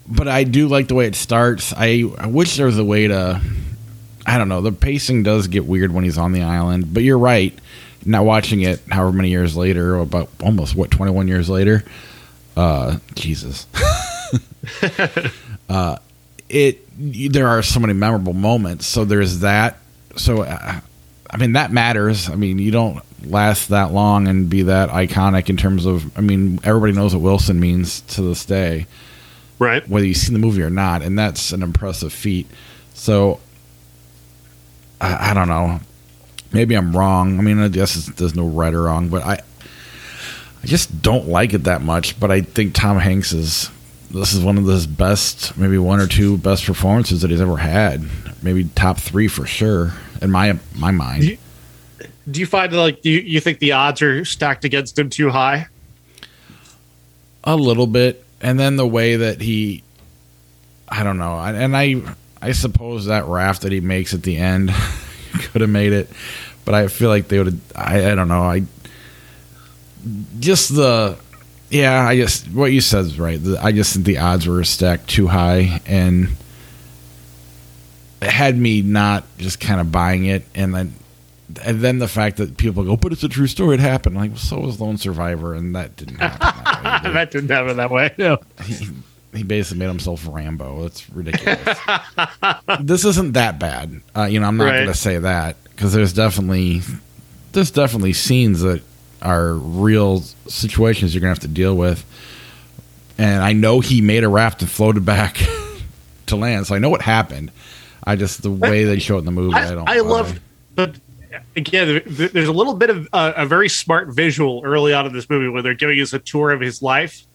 [SPEAKER 1] but I do like the way it starts. I, I wish there was a way to. I don't know. The pacing does get weird when he's on the island, but you're right. Not watching it, however many years later, about almost what 21 years later. Uh, Jesus. uh, it there are so many memorable moments. So there's that. So uh, I mean that matters. I mean you don't last that long and be that iconic in terms of. I mean everybody knows what Wilson means to this day,
[SPEAKER 2] right?
[SPEAKER 1] Whether you've seen the movie or not, and that's an impressive feat. So I, I don't know. Maybe I'm wrong. I mean I guess there's no right or wrong, but I I just don't like it that much. But I think Tom Hanks is this is one of his best, maybe one or two best performances that he's ever had. Maybe top three for sure in my my mind.
[SPEAKER 2] Do you, do you find like you you think the odds are stacked against him too high?
[SPEAKER 1] A little bit, and then the way that he, I don't know, and I I suppose that raft that he makes at the end could have made it, but I feel like they would have. I I don't know. I just the yeah, I just what you said is right. I just think the odds were stacked too high, and it had me not just kind of buying it, and then and then the fact that people go, but it's a true story. It happened. Like, well, so was Lone Survivor, and that didn't happen.
[SPEAKER 2] That, that didn't happen that way. No.
[SPEAKER 1] He, basically made himself Rambo. That's ridiculous. this isn't that bad. Uh, you know, I'm not right. going to say that because there's definitely there's definitely scenes that are real situations you're gonna have to deal with. And I know he made a raft and floated back to land, so I know what happened. I just the way they show it in the movie, I, I don't.
[SPEAKER 2] I love, but again, there's a little bit of uh, a very smart visual early on in this movie where they're giving us a tour of his life.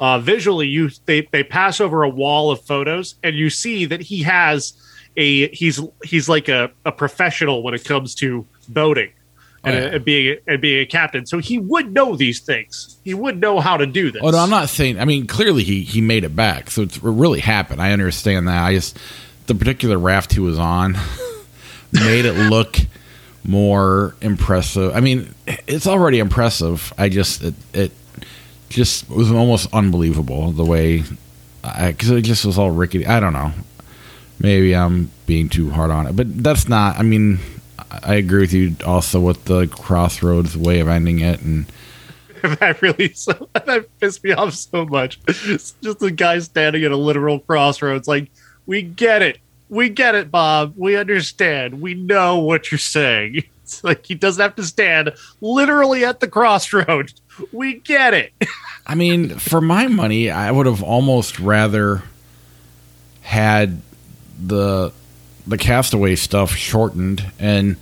[SPEAKER 2] Uh, visually, you they they pass over a wall of photos, and you see that he has a he's he's like a, a professional when it comes to boating and, oh, yeah. and, being and being a captain. So he would know these things. He would know how to do this.
[SPEAKER 1] Oh no, I'm not saying. I mean, clearly he he made it back, so it really happened. I understand that. I just the particular raft he was on made it look more impressive. I mean, it's already impressive. I just it, it just was almost unbelievable the way because it just was all rickety. I don't know. Maybe I'm being too hard on it, but that's not. I mean, I agree with you also with the crossroads way of ending it and
[SPEAKER 2] that really so that pissed me off so much. It's just the guy standing at a literal crossroads, like, we get it. We get it, Bob. We understand. We know what you're saying. It's like he doesn't have to stand literally at the crossroads. We get it.
[SPEAKER 1] I mean, for my money, I would have almost rather had the the castaway stuff shortened and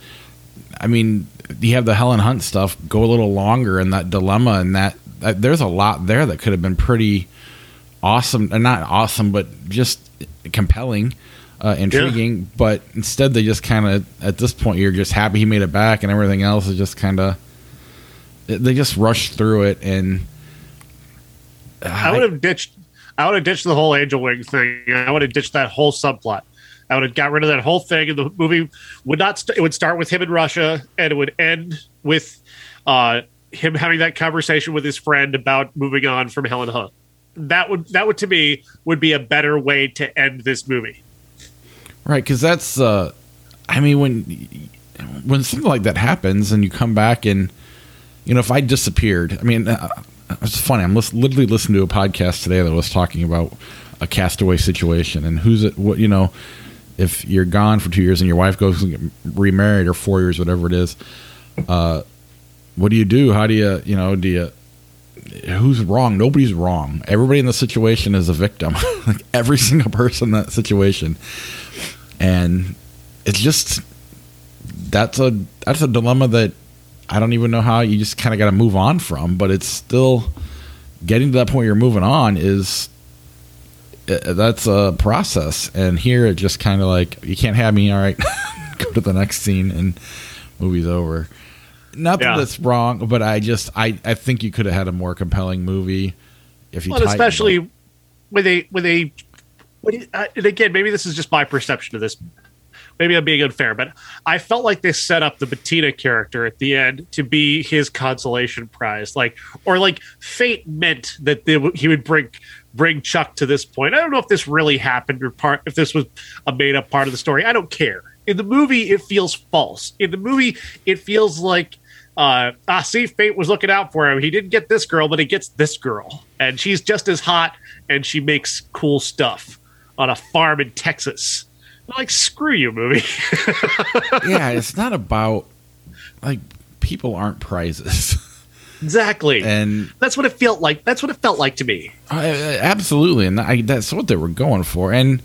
[SPEAKER 1] i mean you have the helen hunt stuff go a little longer and that dilemma and that, that there's a lot there that could have been pretty awesome uh, not awesome but just compelling uh, intriguing yeah. but instead they just kind of at this point you're just happy he made it back and everything else is just kind of they just rushed through it and
[SPEAKER 2] I, I would have ditched I would have ditched the whole angel wing thing. I would have ditched that whole subplot. I would have got rid of that whole thing, and the movie would not. St- it would start with him in Russia, and it would end with uh, him having that conversation with his friend about moving on from Helen Hunt. That would that would to me would be a better way to end this movie.
[SPEAKER 1] Right, because that's. Uh, I mean, when when something like that happens, and you come back and you know, if I disappeared, I mean, uh, it's funny. I'm literally listening to a podcast today that was talking about a castaway situation, and who's it? What you know, if you're gone for two years and your wife goes remarried or four years, whatever it is, uh, what do you do? How do you you know do you? Who's wrong? Nobody's wrong. Everybody in the situation is a victim. like every single person in that situation, and it's just that's a that's a dilemma that I don't even know how you just kind of got to move on from. But it's still getting to that point you're moving on is uh, that's a process. And here it just kind of like you can't have me. All right, go to the next scene and movie's over. Not that
[SPEAKER 2] Yeah.
[SPEAKER 1] that's wrong, but I just I I think you could have had a more compelling movie if you
[SPEAKER 2] well, especially with a with a. Uh, and again, maybe this is just my perception of this. Maybe I'm being unfair, but I felt like they set up the Bettina character at the end to be his consolation prize, like or like fate meant that they, he would bring bring Chuck to this point. I don't know if this really happened or part if this was a made up part of the story. I don't care. In the movie, it feels false. In the movie, it feels like uh, ah, see, fate was looking out for him. He didn't get this girl, but he gets this girl, and she's just as hot, and she makes cool stuff on a farm in Texas. I'm like, screw you, movie.
[SPEAKER 1] yeah, it's not about like people aren't prizes,
[SPEAKER 2] exactly.
[SPEAKER 1] and
[SPEAKER 2] That's what it felt like. That's what it felt like to me.
[SPEAKER 1] I, I- absolutely, and I, that's what they were going for. And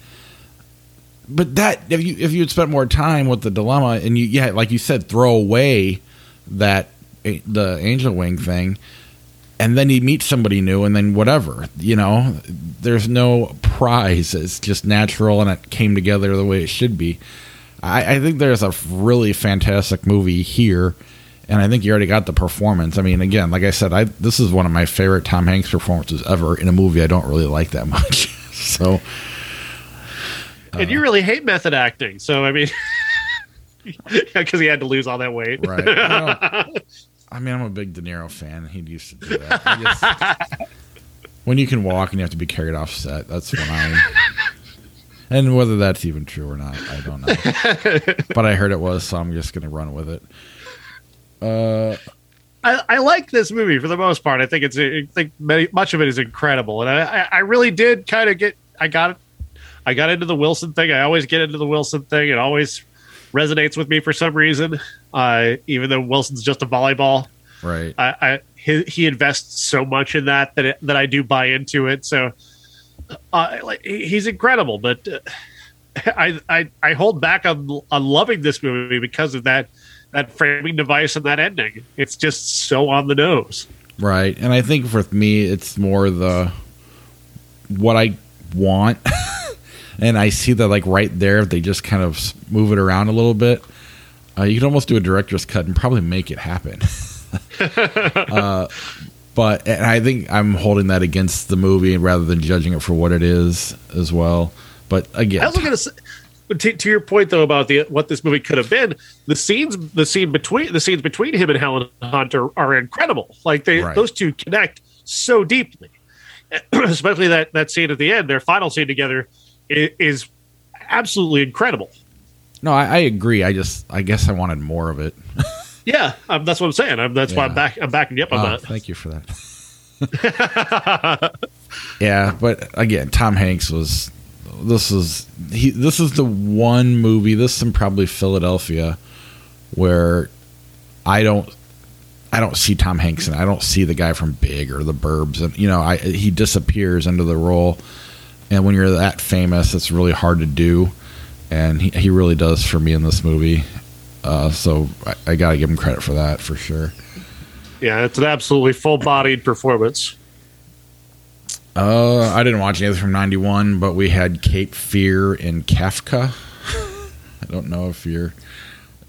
[SPEAKER 1] but that if you if you had spent more time with the dilemma, and you yeah, like you said, throw away that eh, the angel wing thing, and then he meets somebody new, and then whatever, you know, there's no prize. It's just natural, and it came together the way it should be. I, I think there's a really fantastic movie here, and I think you already got the performance. I mean, again, like I said, I this is one of my favorite Tom Hanks performances ever in a movie I don't really like that much. so
[SPEAKER 2] and you uh, really hate method acting, so I mean, because he had to lose all that weight.
[SPEAKER 1] right, I, mean, I'm a big De Niro fan. He used to do that. Just- when you can walk and you have to be carried off set, that's when I. And whether that's even true or not, I don't know. but I heard it was, so I'm just going to run with it. Uh,
[SPEAKER 2] I, I like this movie for the most part. I think it's I think many, much of it is incredible, and I, I, I really did kind of get I got I got into the Wilson thing. I always get into the Wilson thing. It always resonates with me for some reason. Uh, even though Wilson's just a volleyball,
[SPEAKER 1] right.
[SPEAKER 2] I, I he, he invests so much in that that it, that I do buy into it. So uh, like he's incredible, but uh, I, I I hold back on on loving this movie because of that that framing device and that ending. It's just so on the nose.
[SPEAKER 1] Right. And I think for me, it's more the what I want. and I see that, like, right there, they just kind of move it around a little bit, uh, you could almost do a director's cut and probably make it happen. uh, but and I think I'm holding that against the movie rather than judging it for what it is as well. But again,
[SPEAKER 2] I was going to say. To, to your point though about the what this movie could have been, the scenes the scene between the scenes between him and Helen Hunt are, are incredible. Like they
[SPEAKER 1] Right.
[SPEAKER 2] those two connect so deeply, especially that that scene at the end. Their final scene together is, is absolutely incredible.
[SPEAKER 1] no, I, I agree. I just, I guess I wanted more of it.
[SPEAKER 2] Yeah, um, that's what I'm saying. I'm, that's why I'm back. I'm backing you up on
[SPEAKER 1] Oh,
[SPEAKER 2] that.
[SPEAKER 1] thank you for that. yeah, but again, Tom Hanks was. This is he. This is the one movie. This and probably Philadelphia, where I don't. I don't see Tom Hanks and I don't see the guy from Big or The Burbs, and you know, I he disappears into the role. And when you're that famous, it's really hard to do, and he, he really does for me in this movie. Uh, so I, I gotta give him credit for that for sure.
[SPEAKER 2] Yeah, it's an absolutely full-bodied performance.
[SPEAKER 1] Uh, I didn't watch anything from '91, but we had Cape Fear and Kafka. I don't know if you're.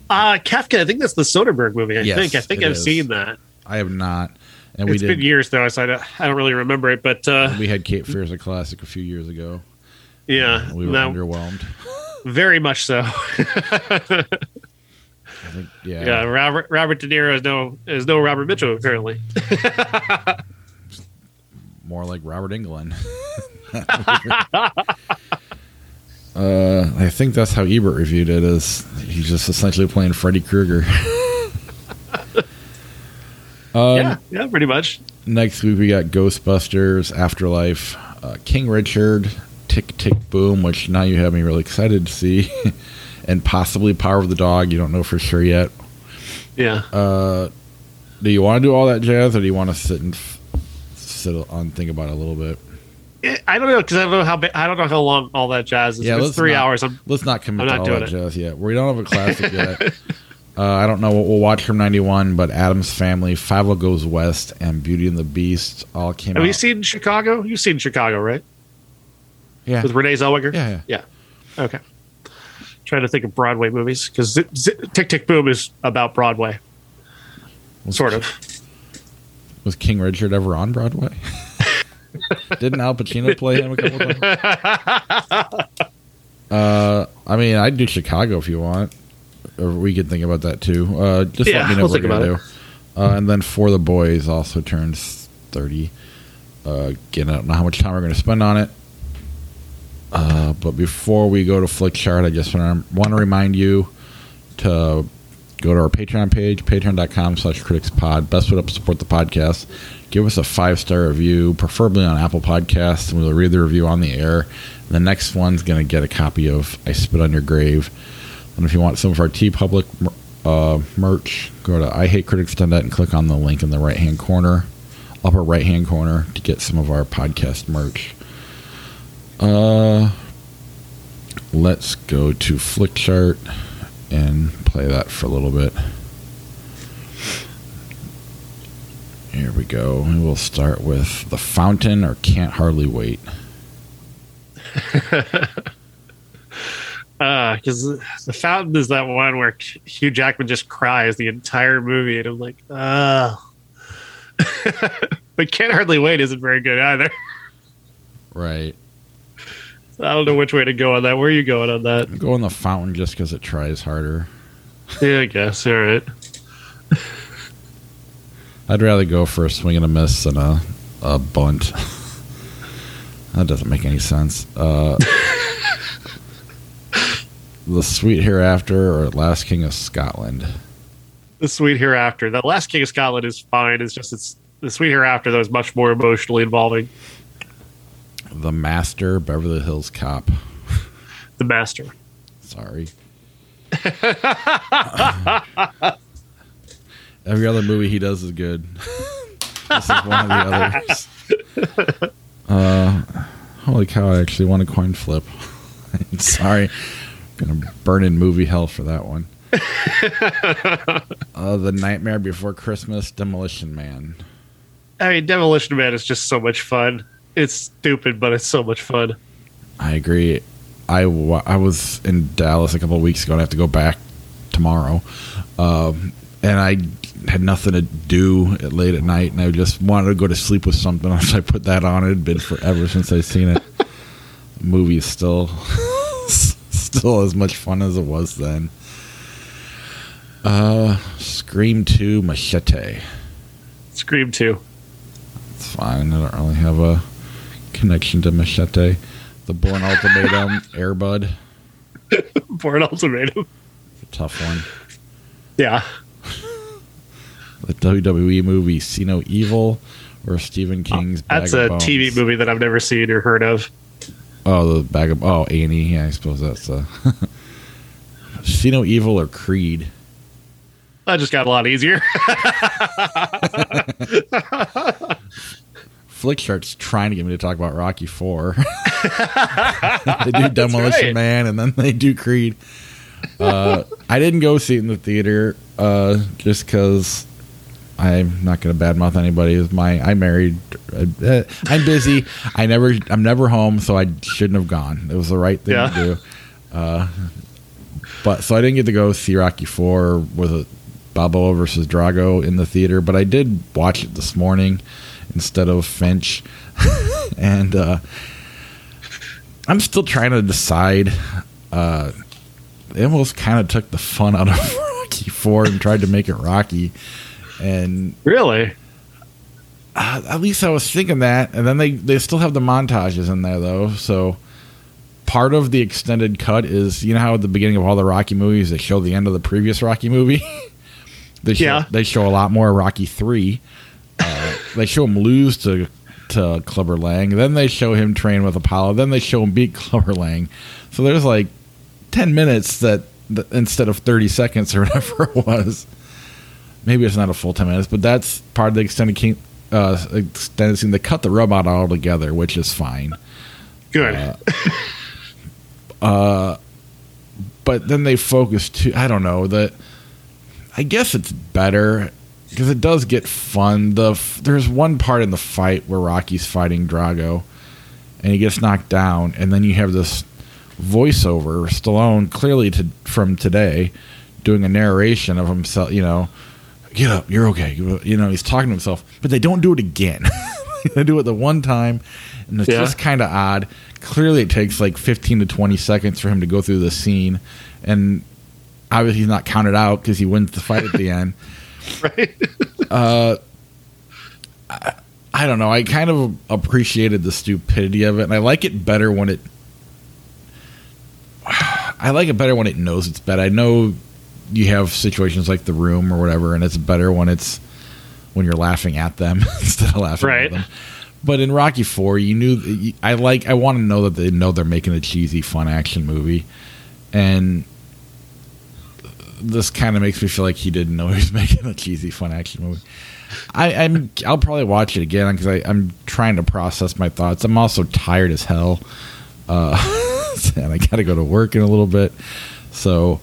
[SPEAKER 2] Uh Kafka. I think that's the Soderbergh movie. I
[SPEAKER 1] Yes,
[SPEAKER 2] think. I think I've
[SPEAKER 1] is.
[SPEAKER 2] seen that.
[SPEAKER 1] I have not, and
[SPEAKER 2] It's
[SPEAKER 1] we
[SPEAKER 2] been
[SPEAKER 1] did.
[SPEAKER 2] years though, so I don't, I don't really remember it. But uh,
[SPEAKER 1] We had Cape Fear as a classic a few years ago.
[SPEAKER 2] yeah,
[SPEAKER 1] We were
[SPEAKER 2] no,
[SPEAKER 1] underwhelmed.
[SPEAKER 2] very much so.
[SPEAKER 1] I think, yeah,
[SPEAKER 2] yeah, Robert Robert De Niro is no is no Robert Mitchum apparently.
[SPEAKER 1] more like Robert Englund. uh, I think that's how Ebert reviewed it. Is he's just essentially playing Freddy Krueger. Um,
[SPEAKER 2] yeah, yeah, pretty much.
[SPEAKER 1] Next week we got Ghostbusters, Afterlife, uh, King Richard, Tick Tick Boom, which now you have me really excited to see, and possibly Power of the Dog. You don't know for sure yet.
[SPEAKER 2] Yeah.
[SPEAKER 1] Uh, do you want to do all that jazz, or do you want to sit and f- sit on think about it a little bit?
[SPEAKER 2] I don't know because I don't know how I don't know how long all that jazz is.
[SPEAKER 1] Yeah,
[SPEAKER 2] it's three
[SPEAKER 1] not-
[SPEAKER 2] hours. I'm,
[SPEAKER 1] Let's not commit
[SPEAKER 2] I'm
[SPEAKER 1] to
[SPEAKER 2] not
[SPEAKER 1] all
[SPEAKER 2] doing
[SPEAKER 1] that
[SPEAKER 2] it.
[SPEAKER 1] jazz yet. We don't have a classic yet. Uh, I don't know what we'll watch from '91, but Addams Family, Fievel Goes West, and Beauty and the Beast all came
[SPEAKER 2] have
[SPEAKER 1] out.
[SPEAKER 2] you seen Chicago? You've seen Chicago, right?
[SPEAKER 1] yeah,
[SPEAKER 2] With Renee Zellweger.
[SPEAKER 1] yeah, yeah.
[SPEAKER 2] Yeah. Okay. Trying to think of Broadway movies because Tick Tick Boom is about Broadway,
[SPEAKER 1] Was-
[SPEAKER 2] sort of.
[SPEAKER 1] Was King Richard ever on Broadway? Didn't Al Pacino play him a couple times? Uh, I mean, I'd do Chicago if you want, or we can think about that too. Uh, just
[SPEAKER 2] Yeah,
[SPEAKER 1] let me know
[SPEAKER 2] we'll
[SPEAKER 1] what we're gonna do. Uh, and then For the Boys also turns thirty. Uh, again, I don't know how much time we're going to spend on it. Uh, but before we go to Flickchart, I just want to, want to remind you to go to our Patreon page, patreon.com slash criticspod. Best way to support the podcast. Give us a five star review, preferably on Apple Podcasts, and we'll read the review on the air. The next one's going to get a copy of I Spit on Your Grave. And if you want some of our TeePublic uh, merch, go to IHateCritics.net and click on the link in the right hand corner, upper right hand corner, to get some of our podcast merch. Uh, let's go to Flickchart and play that for a little bit. Here we go. We will start with The Fountain or Can't Hardly Wait.
[SPEAKER 2] Because the fountain is that one where Hugh Jackman just cries the entire movie, and I'm like, ah. but can't hardly wait isn't very good either.
[SPEAKER 1] Right.
[SPEAKER 2] I don't know which way to go on that. Where are you going on that?
[SPEAKER 1] I'm going The Fountain just because it tries harder.
[SPEAKER 2] Yeah, I guess. All right.
[SPEAKER 1] I'd rather go for a swing and a miss than a, a bunt. that doesn't make any sense. Uh, the Sweet Hereafter or Last King of Scotland.
[SPEAKER 2] The Sweet Hereafter. The Last King of Scotland is fine. It's just it's the Sweet Hereafter that was much more emotionally involving.
[SPEAKER 1] The Master, Beverly Hills Cop.
[SPEAKER 2] The Master.
[SPEAKER 1] Sorry. Every other movie he does is good. this is one of the others. Uh, holy cow! I actually won a coin flip. Sorry, gonna burn in movie hell for that one. uh, the Nightmare Before Christmas, Demolition Man.
[SPEAKER 2] I mean, Demolition Man is just so much fun. It's stupid, but it's so much fun.
[SPEAKER 1] I agree. I, I was in Dallas a couple of weeks ago and I have to go back tomorrow. Um, and I had nothing to do at late at night and I just wanted to go to sleep with something. So I put that on. It had been forever since I've seen it. movie is still, still as much fun as it was then. Uh, Scream 2 Machete.
[SPEAKER 2] Scream 2.
[SPEAKER 1] It's fine. I don't really have a connection to Machete. The Bourne Ultimatum, Air
[SPEAKER 2] Bud. Bourne Ultimatum.
[SPEAKER 1] A tough one.
[SPEAKER 2] Yeah.
[SPEAKER 1] The WWE movie See No Evil or Stephen King's Bag
[SPEAKER 2] That's a
[SPEAKER 1] Bones.
[SPEAKER 2] TV movie that I've never seen or heard of.
[SPEAKER 1] Oh, the bag of oh A and E. Yeah, I suppose that's uh See No Evil or Creed.
[SPEAKER 2] That just got a lot easier.
[SPEAKER 1] Flickchart's trying to get me to talk about Rocky Four. they do Demolition
[SPEAKER 2] right.
[SPEAKER 1] Man and then they do Creed. Uh, I didn't go see it in the theater uh, just because I'm not going to badmouth anybody. It's my I married. Uh, I'm busy. I never. I'm never home, so I shouldn't have gone. It was the right thing
[SPEAKER 2] Yeah.
[SPEAKER 1] to do. Uh, but so I didn't get to go see Rocky Four with a Balboa versus Drago in the theater, but I did watch it this morning instead of Finch, and uh, I'm still trying to decide. Uh, they almost kind of took the fun out of Rocky Four and tried to make it Rocky, and
[SPEAKER 2] really?
[SPEAKER 1] uh, at least I was thinking that. And then they they still have the montages in there though, so part of the extended cut is you know how at the beginning of all the Rocky movies they show the end of the previous Rocky movie. they show,
[SPEAKER 2] Yeah.
[SPEAKER 1] they show a lot more Rocky three. Uh, they show him lose to to Clubber Lang. Then they show him train with Apollo. Then they show him beat Clubber Lang. So there's like ten minutes that, that instead of thirty seconds or whatever it was. Maybe it's not a full ten minutes, but that's part of the extended king, uh, extended scene. They cut the robot all together, which is fine.
[SPEAKER 2] Good.
[SPEAKER 1] Uh, uh, but then they focus too. I don't know that. I guess it's better because it does get fun. The there's one part in the fight where Rocky's fighting Drago, and he gets knocked down, and then you have this voiceover Stallone clearly to, from today doing a narration of himself. You know, get up, you're okay. You know, he's talking to himself, but they don't do it again. they do it the one time, and it's
[SPEAKER 2] Yeah.
[SPEAKER 1] just kind of odd. Clearly, it takes like 15 to 20 seconds for him to go through the scene, and obviously he's not counted out because he wins the fight at the end.
[SPEAKER 2] right.
[SPEAKER 1] uh I don't know. I kind of appreciated the stupidity of it, and I like it better when it. I like it better when it knows it's bad. I know you have situations like the room or whatever, and it's better when it's when you're laughing at them instead of laughing
[SPEAKER 2] Right.
[SPEAKER 1] at them. But in Rocky Four, you knew. I like. I want to know that they know they're making a cheesy, fun action movie, and this kind of makes me feel like he didn't know he was making a cheesy, fun action movie. I, I'm. I'll probably watch it again because I'm trying to process my thoughts. I'm also tired as hell, uh, and I got to go to work in a little bit. So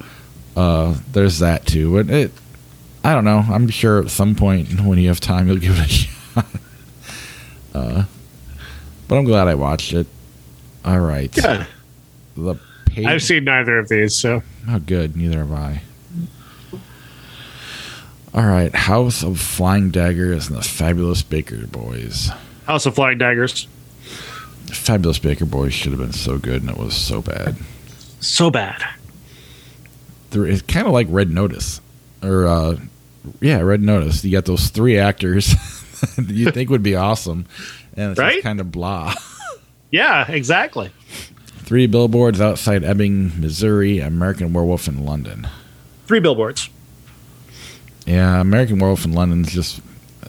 [SPEAKER 1] uh, there's that too. But it, I don't know. I'm sure at some point when you have time, you'll give it a shot. Uh, but I'm glad I watched it. All right.
[SPEAKER 2] Good.
[SPEAKER 1] The page.
[SPEAKER 2] I've seen neither of these, so
[SPEAKER 1] Oh, good. Neither have I. All right. House of Flying Daggers and the Fabulous Baker Boys.
[SPEAKER 2] House of Flying Daggers.
[SPEAKER 1] Fabulous Baker Boys should have been so good, and it was so bad.
[SPEAKER 2] So bad.
[SPEAKER 1] There, it's kind of like Red Notice, or uh, yeah, Red Notice. You got those three actors that you think would be awesome, and it's
[SPEAKER 2] Right?
[SPEAKER 1] kind of blah.
[SPEAKER 2] Yeah, exactly.
[SPEAKER 1] Three billboards outside Ebbing, Missouri. American Werewolf in London.
[SPEAKER 2] Three billboards.
[SPEAKER 1] Yeah, American Werewolf in London is just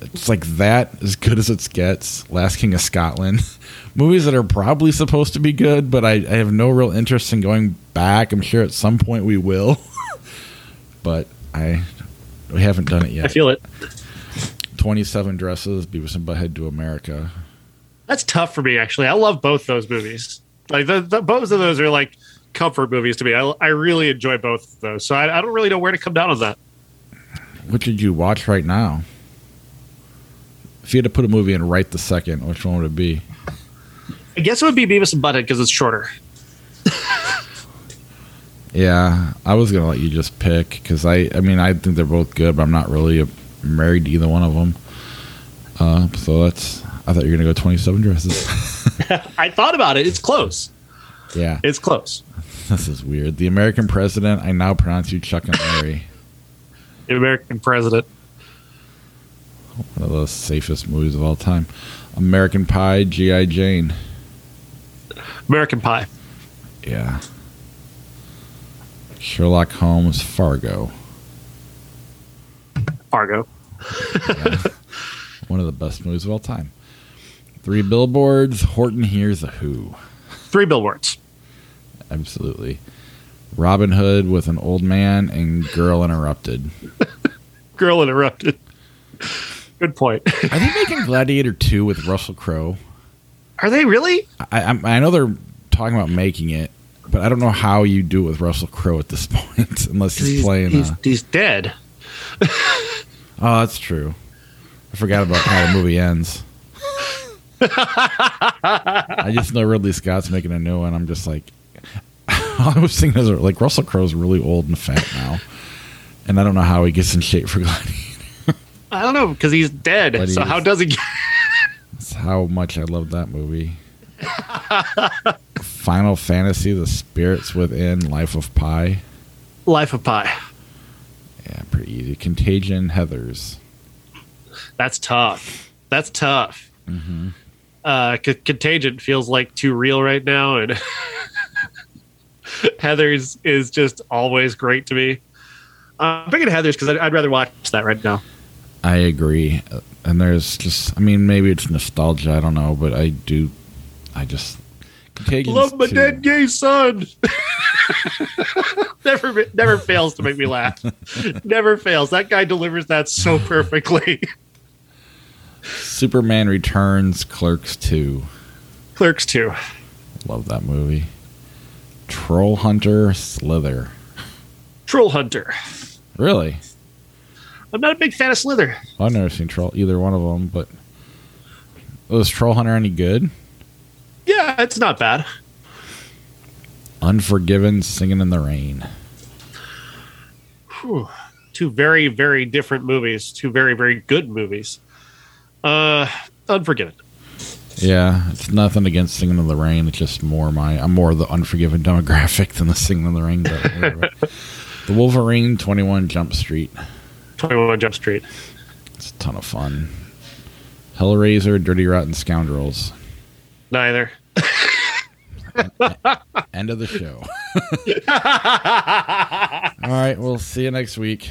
[SPEAKER 1] it's like that as good as it gets. Last King of Scotland. Movies that are probably supposed to be good, but I, I have no real interest in going back. I'm sure at some point we will. but I we haven't done it yet.
[SPEAKER 2] I feel it.
[SPEAKER 1] Twenty seven dresses, Beavis and Butthead Do America.
[SPEAKER 2] That's tough for me, actually. I love both those movies. Like the, the both of those are like comfort movies to me. I, I really enjoy both of those, so I, I don't really know where to come down on that.
[SPEAKER 1] What did you watch right now? If you had to put a movie in right the second, which one would it be?
[SPEAKER 2] I guess it would be Beavis and Butthead because it's shorter.
[SPEAKER 1] Yeah, I was gonna let you just pick because I, I mean, I think they're both good, but I'm not really married to either one of them. Uh, so that's. I thought you were gonna go 27 dresses.
[SPEAKER 2] I thought about it. It's close.
[SPEAKER 1] yeah,
[SPEAKER 2] It's close.
[SPEAKER 1] this is weird. The American President. I now pronounce you Chuck and Larry.
[SPEAKER 2] The American President.
[SPEAKER 1] One of the safest movies of all time. American Pie, G.I. Jane.
[SPEAKER 2] American Pie.
[SPEAKER 1] Yeah. Sherlock Holmes, Fargo.
[SPEAKER 2] Fargo.
[SPEAKER 1] One of the best movies of all time. Three Billboards, Horton Hears a Who.
[SPEAKER 2] Three billboards.
[SPEAKER 1] Absolutely. Robin Hood with an old man and Girl Interrupted.
[SPEAKER 2] Girl interrupted. Good point.
[SPEAKER 1] Are they making Gladiator 2 with Russell Crowe?
[SPEAKER 2] Are they really?
[SPEAKER 1] I, I, I know they're talking about making it, but I don't know how you do it with Russell Crowe at this point, unless he's, playing.
[SPEAKER 2] he's,
[SPEAKER 1] uh,
[SPEAKER 2] he's dead.
[SPEAKER 1] oh, that's true. I forgot about how the movie ends. I just know Ridley Scott's making a new one. I'm just like, all I was thinking is like Russell Crowe's really old and fat now, and I don't know how he gets in shape for Gladiator.
[SPEAKER 2] I don't know because he's dead.
[SPEAKER 1] But
[SPEAKER 2] so
[SPEAKER 1] he's-
[SPEAKER 2] how does he? Get-
[SPEAKER 1] That's how much I love that movie. Final Fantasy: The Spirits Within, Life of Pi.
[SPEAKER 2] Life of Pi.
[SPEAKER 1] Yeah, pretty easy. Contagion, Heather's.
[SPEAKER 2] That's tough. That's tough.
[SPEAKER 1] Mm-hmm.
[SPEAKER 2] Uh, C- Contagion feels like too real right now, and Heather's is just always great to me. I'm picking Heather's because I'd, I'd rather watch that right now.
[SPEAKER 1] I agree. And there's just, I mean, maybe it's nostalgia. I don't know, but I do. I just Contagions
[SPEAKER 2] Love my
[SPEAKER 1] 2.
[SPEAKER 2] dead gay son. never, never fails to make me laugh. never fails. That guy delivers that so perfectly.
[SPEAKER 1] Superman Returns, Clerks 2.
[SPEAKER 2] Clerks 2.
[SPEAKER 1] Love that movie. Troll Hunter, Slither.
[SPEAKER 2] Troll Hunter.
[SPEAKER 1] Really?
[SPEAKER 2] I'm not a big fan of Slither.
[SPEAKER 1] I've never seen Troll either one of them, but was Troll Hunter any good?
[SPEAKER 2] Yeah, it's not bad.
[SPEAKER 1] Unforgiven, Singing in the Rain.
[SPEAKER 2] Whew. Two very, very different movies. Two very, very good movies. Uh, Unforgiven.
[SPEAKER 1] Yeah, it's nothing against Singing in the Rain. It's just more my I'm more the Unforgiven demographic than the Singing in the Rain. But the Wolverine, Twenty One Jump Street.
[SPEAKER 2] 21 Jump Street.
[SPEAKER 1] It's a ton of fun. Hellraiser, Dirty Rotten Scoundrels.
[SPEAKER 2] Neither.
[SPEAKER 1] End of the show. All right, we'll see you next week.